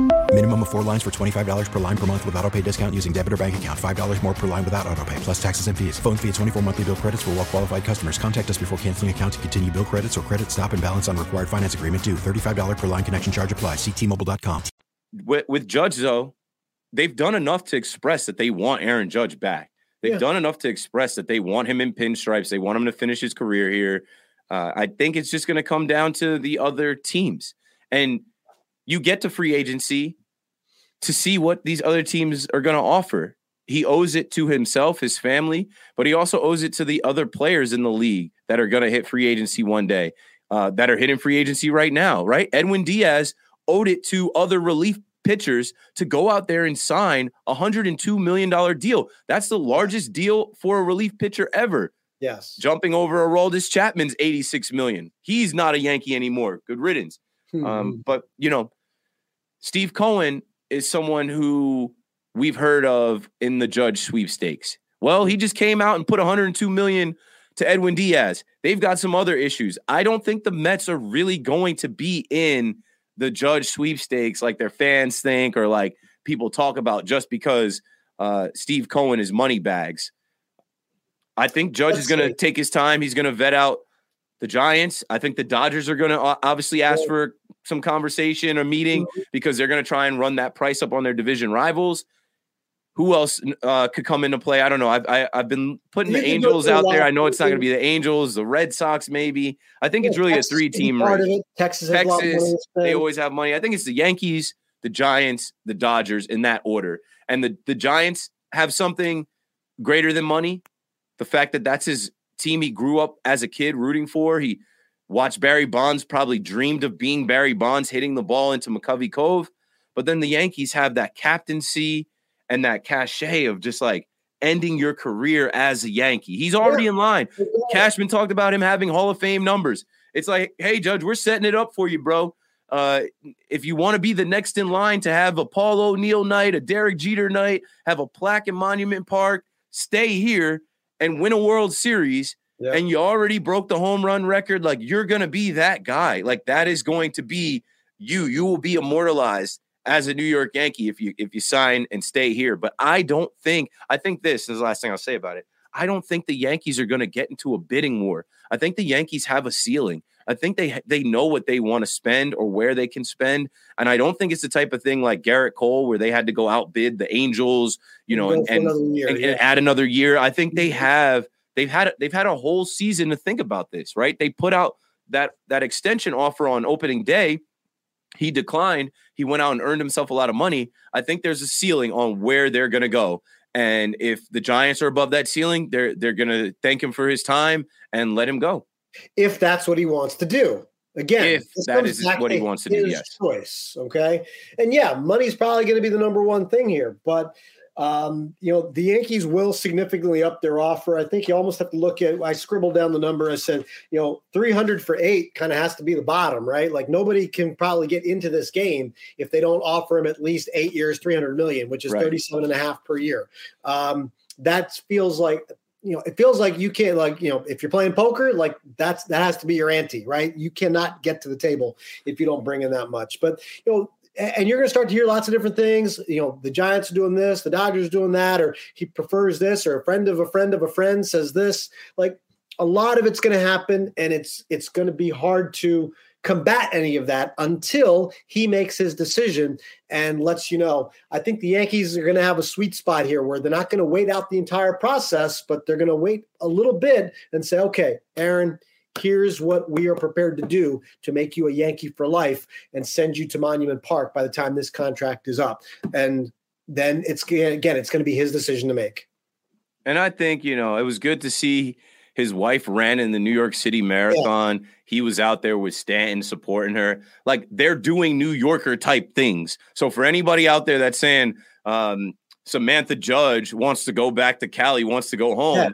Minimum of four lines for $25 per line per month with auto pay discount using debit or bank account. $5 more per line without auto pay, plus taxes and fees. Phone fee at 24 monthly bill credits for all well qualified customers. Contact us before canceling account to continue bill credits or credit stop and balance on required finance agreement due. $35 per line connection charge apply. Ctmobile.com. With, with Judge, though, they've done enough to express that they want Aaron Judge back. They've yeah. done enough to express that they want him in pinstripes. They want him to finish his career here. Uh, I think it's just going to come down to the other teams. And you get to free agency to see what these other teams are going to offer. He owes it to himself, his family, but he also owes it to the other players in the league that are going to hit free agency one day, uh, that are hitting free agency right now, right? Edwin Diaz owed it to other relief pitchers to go out there and sign a $102 million deal. That's the largest deal for a relief pitcher ever. Yes. Jumping over Aroldis Chapman's 86 million. He's not a Yankee anymore. Good riddance. Mm-hmm. Um, but you know, Steve Cohen is someone who we've heard of in the judge sweepstakes. Well, he just came out and put 102 million to Edwin Diaz. They've got some other issues. I don't think the Mets are really going to be in the judge sweepstakes like their fans think or like people talk about just because uh, Steve Cohen is money bags. I think Judge Let's is going to take his time. He's going to vet out the Giants. I think the Dodgers are going to obviously ask for some conversation or meeting mm-hmm. because they're going to try and run that price up on their division rivals. Who else uh, could come into play? I don't know. I've I, have i have been putting the Angels out there. I know it's not going to be the Angels, the Red Sox, maybe. I think it's really Texas a three-team race. Texas, Texas, they always have money. I think it's the Yankees, the Giants, the Dodgers in that order. And the the Giants have something greater than money. The fact that that's his team he grew up as a kid rooting for. He watched Barry Bonds, probably dreamed of being Barry Bonds, hitting the ball into McCovey Cove. But then the Yankees have that captaincy and that cachet of just like ending your career as a Yankee. He's already in line. Cashman talked about him having Hall of Fame numbers. It's like, hey, Judge, we're setting it up for you, bro. Uh, if you want to be the next in line to have a Paul O'Neill night, a Derek Jeter night, have a plaque in Monument Park, stay here and win a World Series yeah. and you already broke the home run record, like you're going to be that guy. Like that is going to be you. You will be immortalized as a New York Yankee if you if you sign and stay here. But I don't think I think this is the last thing I'll say about it. I don't think the Yankees are going to get into a bidding war. I think the Yankees have a ceiling. I think they they know what they want to spend or where they can spend, and I don't think it's the type of thing like Gerrit Cole where they had to go outbid the Angels, you know, and, and, year, and, yeah. and add another year. I think they mm-hmm. have they've had they've had a whole season to think about this, right? They put out that that extension offer on opening day. He declined. He went out and earned himself a lot of money. I think there's a ceiling on where they're going to go. And if the Giants are above that ceiling, they're they're going to thank him for his time and let him go if that's what he wants to do. Again, if that is what he wants to do, yes. Choice, okay, and yeah, money's probably going to be the number one thing here, but um, you know the Yankees will significantly up their offer. I think you almost have to look at. I scribbled down the number. I said, you know, three hundred for eight kind of has to be the bottom, right? Like nobody can probably get into this game if they don't offer him at least eight years, three hundred million, which is right. 37 and a half per year. Um, that feels like you know, it feels like you can't like, you know, if you're playing poker, like that's that has to be your ante, right? You cannot get to the table if you don't bring in that much. But you know, and you're going to start to hear lots of different things. You know, the Giants are doing this, the Dodgers doing that, or he prefers this, or a friend of a friend of a friend says this. Like a lot of it's going to happen, and it's it's going to be hard to combat any of that until he makes his decision and lets you know. I think the Yankees are going to have a sweet spot here where they're not going to wait out the entire process, but they're going to wait a little bit and say, okay, Aaron, here's what we are prepared to do to make you a Yankee for life and send you to Monument Park by the time this contract is up. And then it's again, it's going to be his decision to make. And I think, you know, it was good to see his wife ran in the New York City Marathon. Yeah. He was out there with Stanton supporting her. Like they're doing New Yorker type things. So for anybody out there that's saying um, Samantha Judge wants to go back to Cali, wants to go home. Yeah.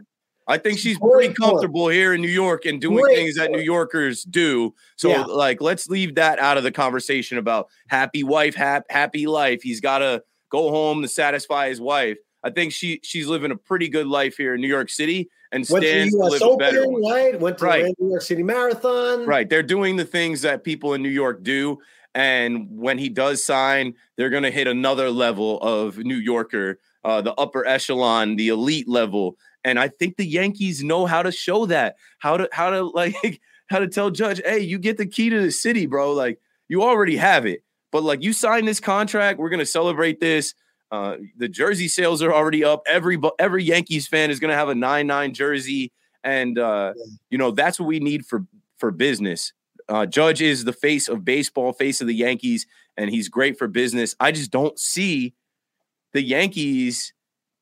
I think she's pretty comfortable here in New York and doing things that New Yorkers do. So, yeah. like, let's leave that out of the conversation about happy wife, hap, happy life. He's got to go home to satisfy his wife. I think she she's living a pretty good life here in New York City and stands to, live Open, a better. Right, went to right. the New York City Marathon. Right, they're doing the things that people in New York do, And when he does sign, they're going to hit another level of New Yorker, uh, the upper echelon, the elite level. And I think the Yankees know how to show that, how to how to (laughs) like how to tell Judge, hey, you get the key to the city, bro. Like you already have it, but like you signed this contract, we're gonna celebrate this. Uh, the jersey sales are already up. Every every Yankees fan is gonna have a nine nine jersey, and uh, you know that's what we need for for business. Uh, Judge is the face of baseball, face of the Yankees, and he's great for business. I just don't see the Yankees.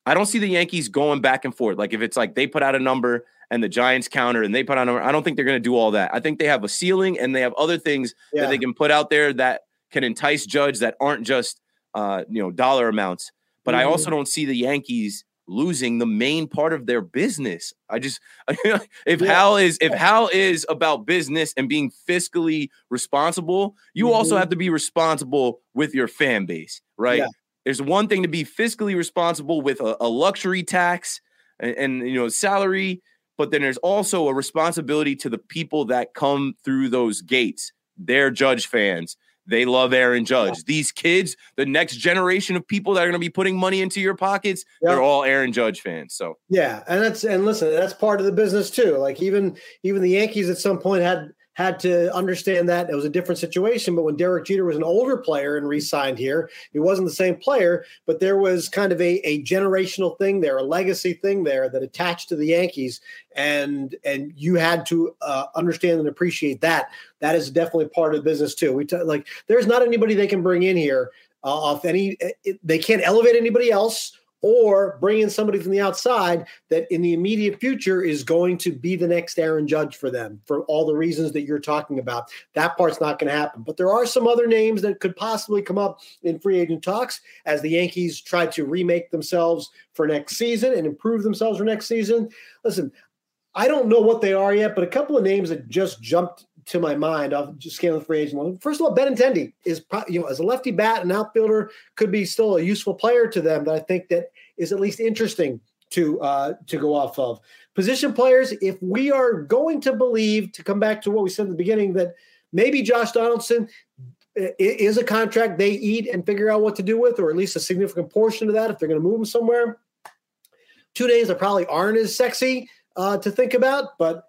I don't see the Yankees going back and forth. Like if it's like they put out a number and the Giants counter and they put out a number, I don't think they're going to do all that. I think they have a ceiling and they have other things yeah. that they can put out there that can entice Judge that aren't just uh, you know dollar amounts. But mm-hmm. I also don't see the Yankees losing the main part of their business. I just (laughs) if yeah. Hal is if Hal is about business and being fiscally responsible, you mm-hmm. also have to be responsible with your fan base, right? Yeah. There's one thing to be fiscally responsible with a, a luxury tax and, and you know salary, but then there's also a responsibility to the people that come through those gates. They're judge fans. They love Aaron Judge. These kids, the next generation of people that are going to be putting money into your pockets, they're all Aaron Judge fans. So yeah, and that's and listen, that's part of the business too. Like even even the Yankees at some point had had to understand that it was a different situation. But when Derek Jeter was an older player and re-signed here, he wasn't the same player, but there was kind of a, a generational thing there, a legacy thing there that attached to the Yankees, and and you had to uh, understand and appreciate that. That is definitely part of the business too. We t- like there's not anybody they can bring in here uh, off any. It, they can't elevate anybody else or bring in somebody from the outside that in the immediate future is going to be the next Aaron Judge for them for all the reasons that you're talking about. That part's not going to happen. But there are some other names that could possibly come up in free agent talks as the Yankees try to remake themselves for next season and improve themselves for next season. Listen, I don't know what they are yet, but a couple of names that just jumped to my mind off just scaling the free agent. First of all, Benintendi is probably you know as a lefty bat and outfielder could be still a useful player to them that I think that is at least interesting to uh, to go off of. Position players, if we are going to believe to come back to what we said at the beginning that maybe Josh Donaldson is a contract they eat and figure out what to do with, or at least a significant portion of that if they're going to move him somewhere. Two days that probably aren't as sexy uh, to think about, but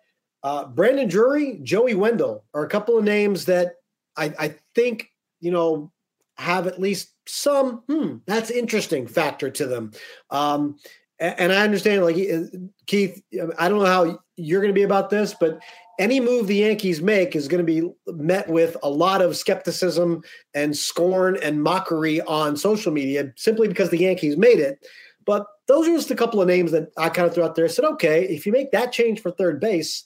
uh, Brandon Drury, Joey Wendle are a couple of names that I, I think, you know, have at least some, hmm, that's interesting factor to them. Um, and, and I understand, like uh, Keith, I don't know how you're going to be about this, but any move the Yankees make is going to be met with a lot of skepticism and scorn and mockery on social media simply because the Yankees made it. But those are just a couple of names that I kind of threw out there. I said, okay, if you make that change for third base,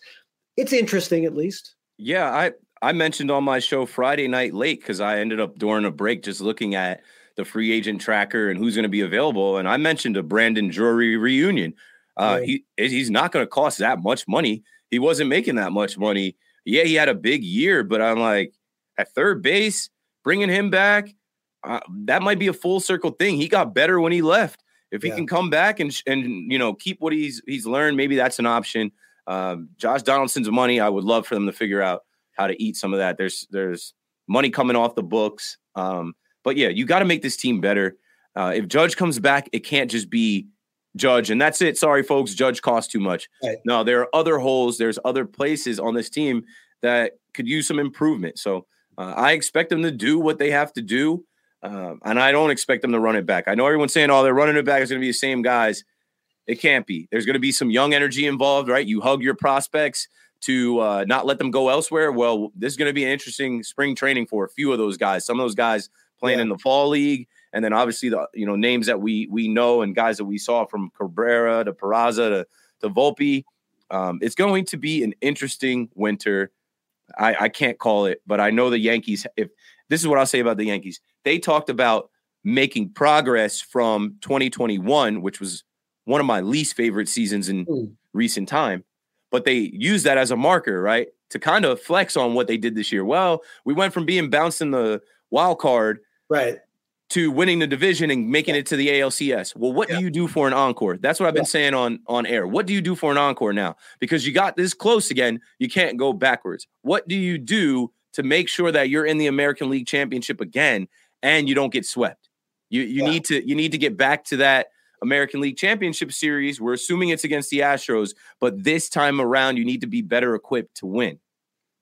it's interesting at least. Yeah, I I mentioned on my show Friday night late because I ended up during a break just looking at the free agent tracker and who's going to be available, and I mentioned a Brandon Drury reunion. Uh, right. He he's not going to cost that much money. He wasn't making that much money. Yeah, he had a big year, but I'm like at third base, bringing him back, uh, that might be a full circle thing. He got better when he left. If he yeah. can come back and and you know keep what he's he's learned, maybe that's an option. Um, Josh Donaldson's money, I would love for them to figure out how to eat some of that. There's there's money coming off the books. Um, but yeah, you got to make this team better. Uh, if Judge comes back, it can't just be Judge and that's it. Sorry, folks, Judge costs too much. Right. No, there are other holes. There's other places on this team that could use some improvement. So uh, I expect them to do what they have to do. Uh, and I don't expect them to run it back. I know everyone's saying, oh, they're running it back. It's going to be the same guys. It can't be. There's going to be some young energy involved, right? You hug your prospects to uh, not let them go elsewhere. Well, this is going to be an interesting spring training for a few of those guys. Some of those guys playing yeah. in the fall league, and then obviously the you know names that we we know and guys that we saw from Cabrera to Peraza to to Volpe. Um, it's going to be an interesting winter. I, I can't call it, but I know the Yankees. If this is what I'll say about the Yankees, they talked about making progress from 2021, which was one of my least favorite seasons in mm. recent time. But they use that as a marker, right? To kind of flex on what they did this year. Well, we went from being bounced in the wild card right to winning the division and making it to the ALCS. Well, what yeah. do you do for an encore? That's what I've been yeah. saying on on air. What do you do for an encore now? Because you got this close again, you can't go backwards. What do you do to make sure that you're in the American League Championship again and you don't get swept. You you yeah. need to you need to get back to that American League Championship series. We're assuming it's against the Astros, but this time around you need to be better equipped to win.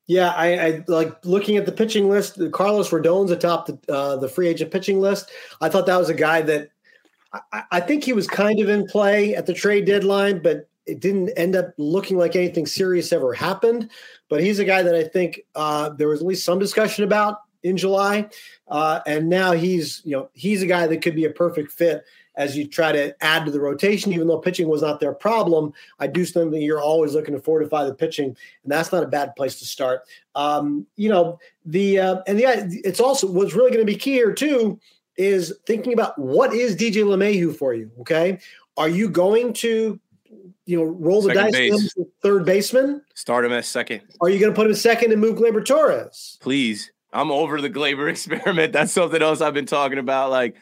Yeah, I, I like looking at the pitching list. Carlos Rodon's atop the uh, the free agent pitching list. I thought that was a guy that I, I think he was kind of in play at the trade deadline, but it didn't end up looking like anything serious ever happened. But he's a guy that I think uh, there was at least some discussion about in July, uh, and now he's you know he's a guy that could be a perfect fit as you try to add to the rotation. Even though pitching was not their problem, I do think that you're always looking to fortify the pitching, and that's not a bad place to start. Um, you know the uh, and the it's also what's really going to be key here too is thinking about what is DJ LeMahieu for you. Okay, are you going to you know, roll the second dice third baseman. Start him as second. Are you going to put him second and move Gleyber Torres? Please. I'm over the Gleyber (laughs) experiment. That's something else I've been talking about. Like,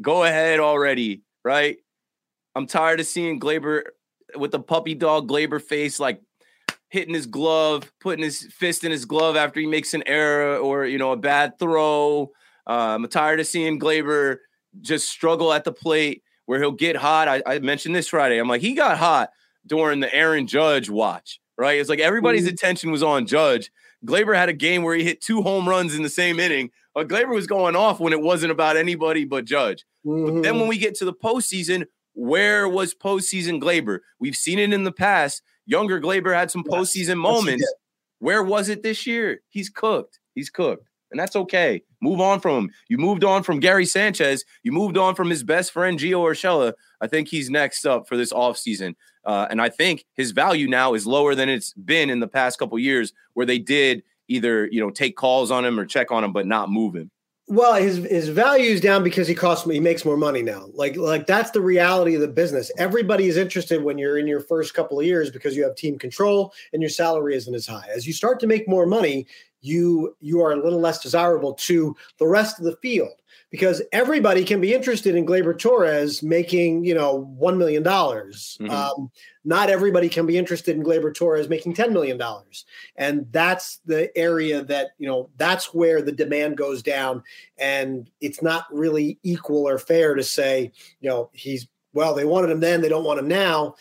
go ahead already, right? I'm tired of seeing Gleyber with the puppy dog Gleyber face, like hitting his glove, putting his fist in his glove after he makes an error or, you know, a bad throw. Uh, I'm tired of seeing Gleyber just struggle at the plate where he'll get hot. I, I mentioned this Friday. I'm like, he got hot during the Aaron Judge watch, right? It's like everybody's mm-hmm. attention was on Judge. Gleyber had a game where he hit two home runs in the same inning. But Gleyber was going off when it wasn't about anybody but Judge. Mm-hmm. But then when we get to the postseason, where was postseason Gleyber? We've seen it in the past. Younger Gleyber had some postseason yes, moments. Where was it this year? He's cooked. He's cooked. And that's okay. Move on from him. You moved on from Gary Sanchez. You moved on from his best friend, Gio Urshela. I think he's next up for this offseason. Uh, and I think his value now is lower than it's been in the past couple years, where they did either you know take calls on him or check on him, but not move him. Well, his his value is down because he costs he makes more money now. Like like that's the reality of the business. Everybody is interested when you're in your first couple of years because you have team control and your salary isn't as high. As you start to make more money, you you are a little less desirable to the rest of the field because everybody can be interested in Gleyber Torres making, you know, $1 million. Mm-hmm. Um, not everybody can be interested in Gleyber Torres making $10 million. And that's the area that, you know, that's where the demand goes down. And it's not really equal or fair to say, you know, he's, well, they wanted him then, they don't want him now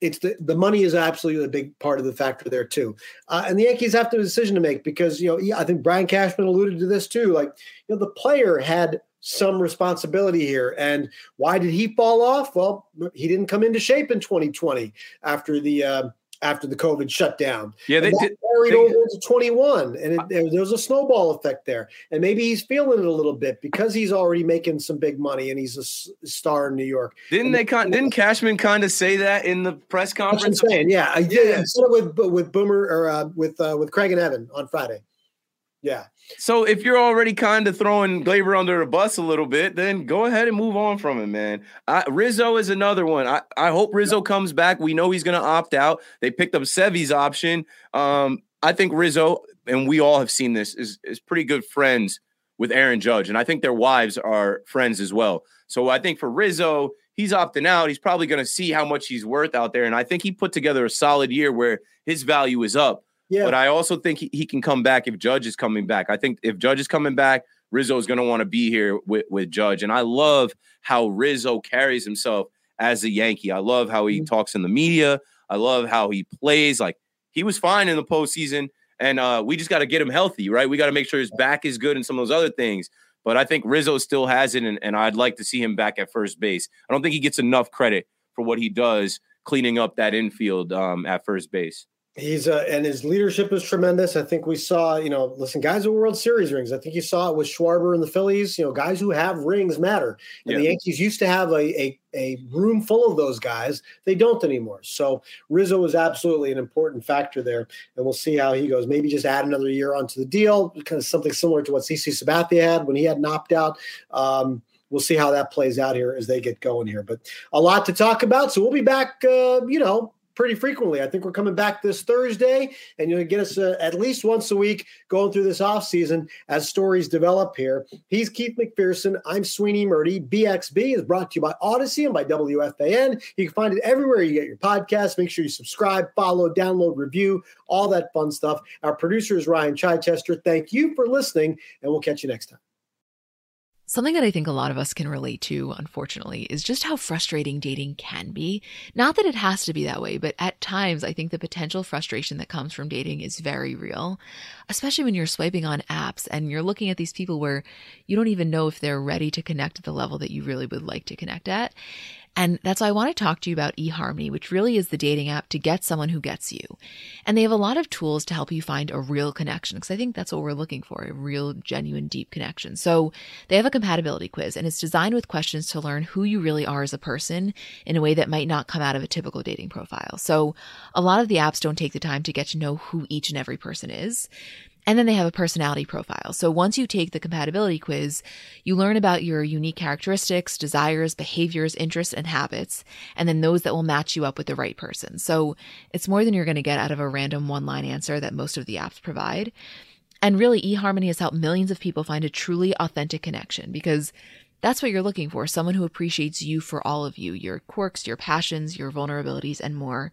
it's the, the money is absolutely a big part of the factor there too. Uh, and the Yankees have to have a decision to make because, you know, I think Brian Cashman alluded to this too. Like, you know, the player had some responsibility here. And why did he fall off? Well, he didn't come into shape in 2020 after the uh, after the COVID shutdown. Yeah, they did. Carried over to 21, and it, there, there was a snowball effect there. And maybe he's feeling it a little bit because he's already making some big money and he's a star in New York. Didn't and they? Con- didn't Cashman kind of say that in the press conference? saying, yeah, I did. Yeah. with with Boomer or uh, with uh, with Craig and Evan on Friday. Yeah. So if you're already kind of throwing Gleyber under the bus a little bit, then go ahead and move on from him, man. I, Rizzo is another one. I, I hope Rizzo comes back. We know he's going to opt out. They picked up Sevy's option. Um, I think Rizzo, and we all have seen this, is is pretty good friends with Aaron Judge, and I think their wives are friends as well. So I think for Rizzo, he's opting out. He's probably going to see how much he's worth out there, and I think he put together a solid year where his value is up. Yeah. But I also think he, he can come back if Judge is coming back. I think if Judge is coming back, Rizzo is going to want to be here with, with Judge. And I love how Rizzo carries himself as a Yankee. I love how he mm-hmm. talks in the media. I love how he plays. Like he was fine in the postseason, and uh, we just got to get him healthy, right? We got to make sure his back is good and some of those other things. But I think Rizzo still has it, and, and I'd like to see him back at first base. I don't think he gets enough credit for what he does cleaning up that infield um, at first base. He's uh, and his leadership is tremendous. I think we saw, you know, listen, guys with World Series rings. I think you saw it with Schwarber and the Phillies. You know, guys who have rings matter. And yeah. the Yankees used to have a, a a room full of those guys. They don't anymore. So Rizzo is absolutely an important factor there, and we'll see how he goes. Maybe just add another year onto the deal, kind of something similar to what CC Sabathia had when he had an opt out. Um, we'll see how that plays out here as they get going here. But a lot to talk about. So we'll be back, uh, you know, pretty frequently. I think we're coming back this Thursday, and you'll get us uh, at least once a week going through this off season as stories develop here. He's Keith McPherson. I'm Sweeny Murti. BXB is brought to you by Audacy and by WFAN. You can find it everywhere you get your podcast. Make sure you subscribe, follow, download, review, all that fun stuff. Our producer is Ryan Chichester. Thank you for listening, and we'll catch you next time. Something that I think a lot of us can relate to, unfortunately, is just how frustrating dating can be. Not that it has to be that way, but at times I think the potential frustration that comes from dating is very real, especially when you're swiping on apps and you're looking at these people where you don't even know if they're ready to connect at the level that you really would like to connect at. And that's why I want to talk to you about eHarmony, which really is the dating app to get someone who gets you. And they have a lot of tools to help you find a real connection, because I think that's what we're looking for a real, genuine, deep connection. So they have a compatibility quiz, and it's designed with questions to learn who you really are as a person in a way that might not come out of a typical dating profile. So a lot of the apps don't take the time to get to know who each and every person is. And then they have a personality profile. So once you take the compatibility quiz, you learn about your unique characteristics, desires, behaviors, interests, and habits, and then those that will match you up with the right person. So it's more than you're going to get out of a random one line answer that most of the apps provide. And really, eHarmony has helped millions of people find a truly authentic connection because that's what you're looking for someone who appreciates you for all of you, your quirks, your passions, your vulnerabilities, and more.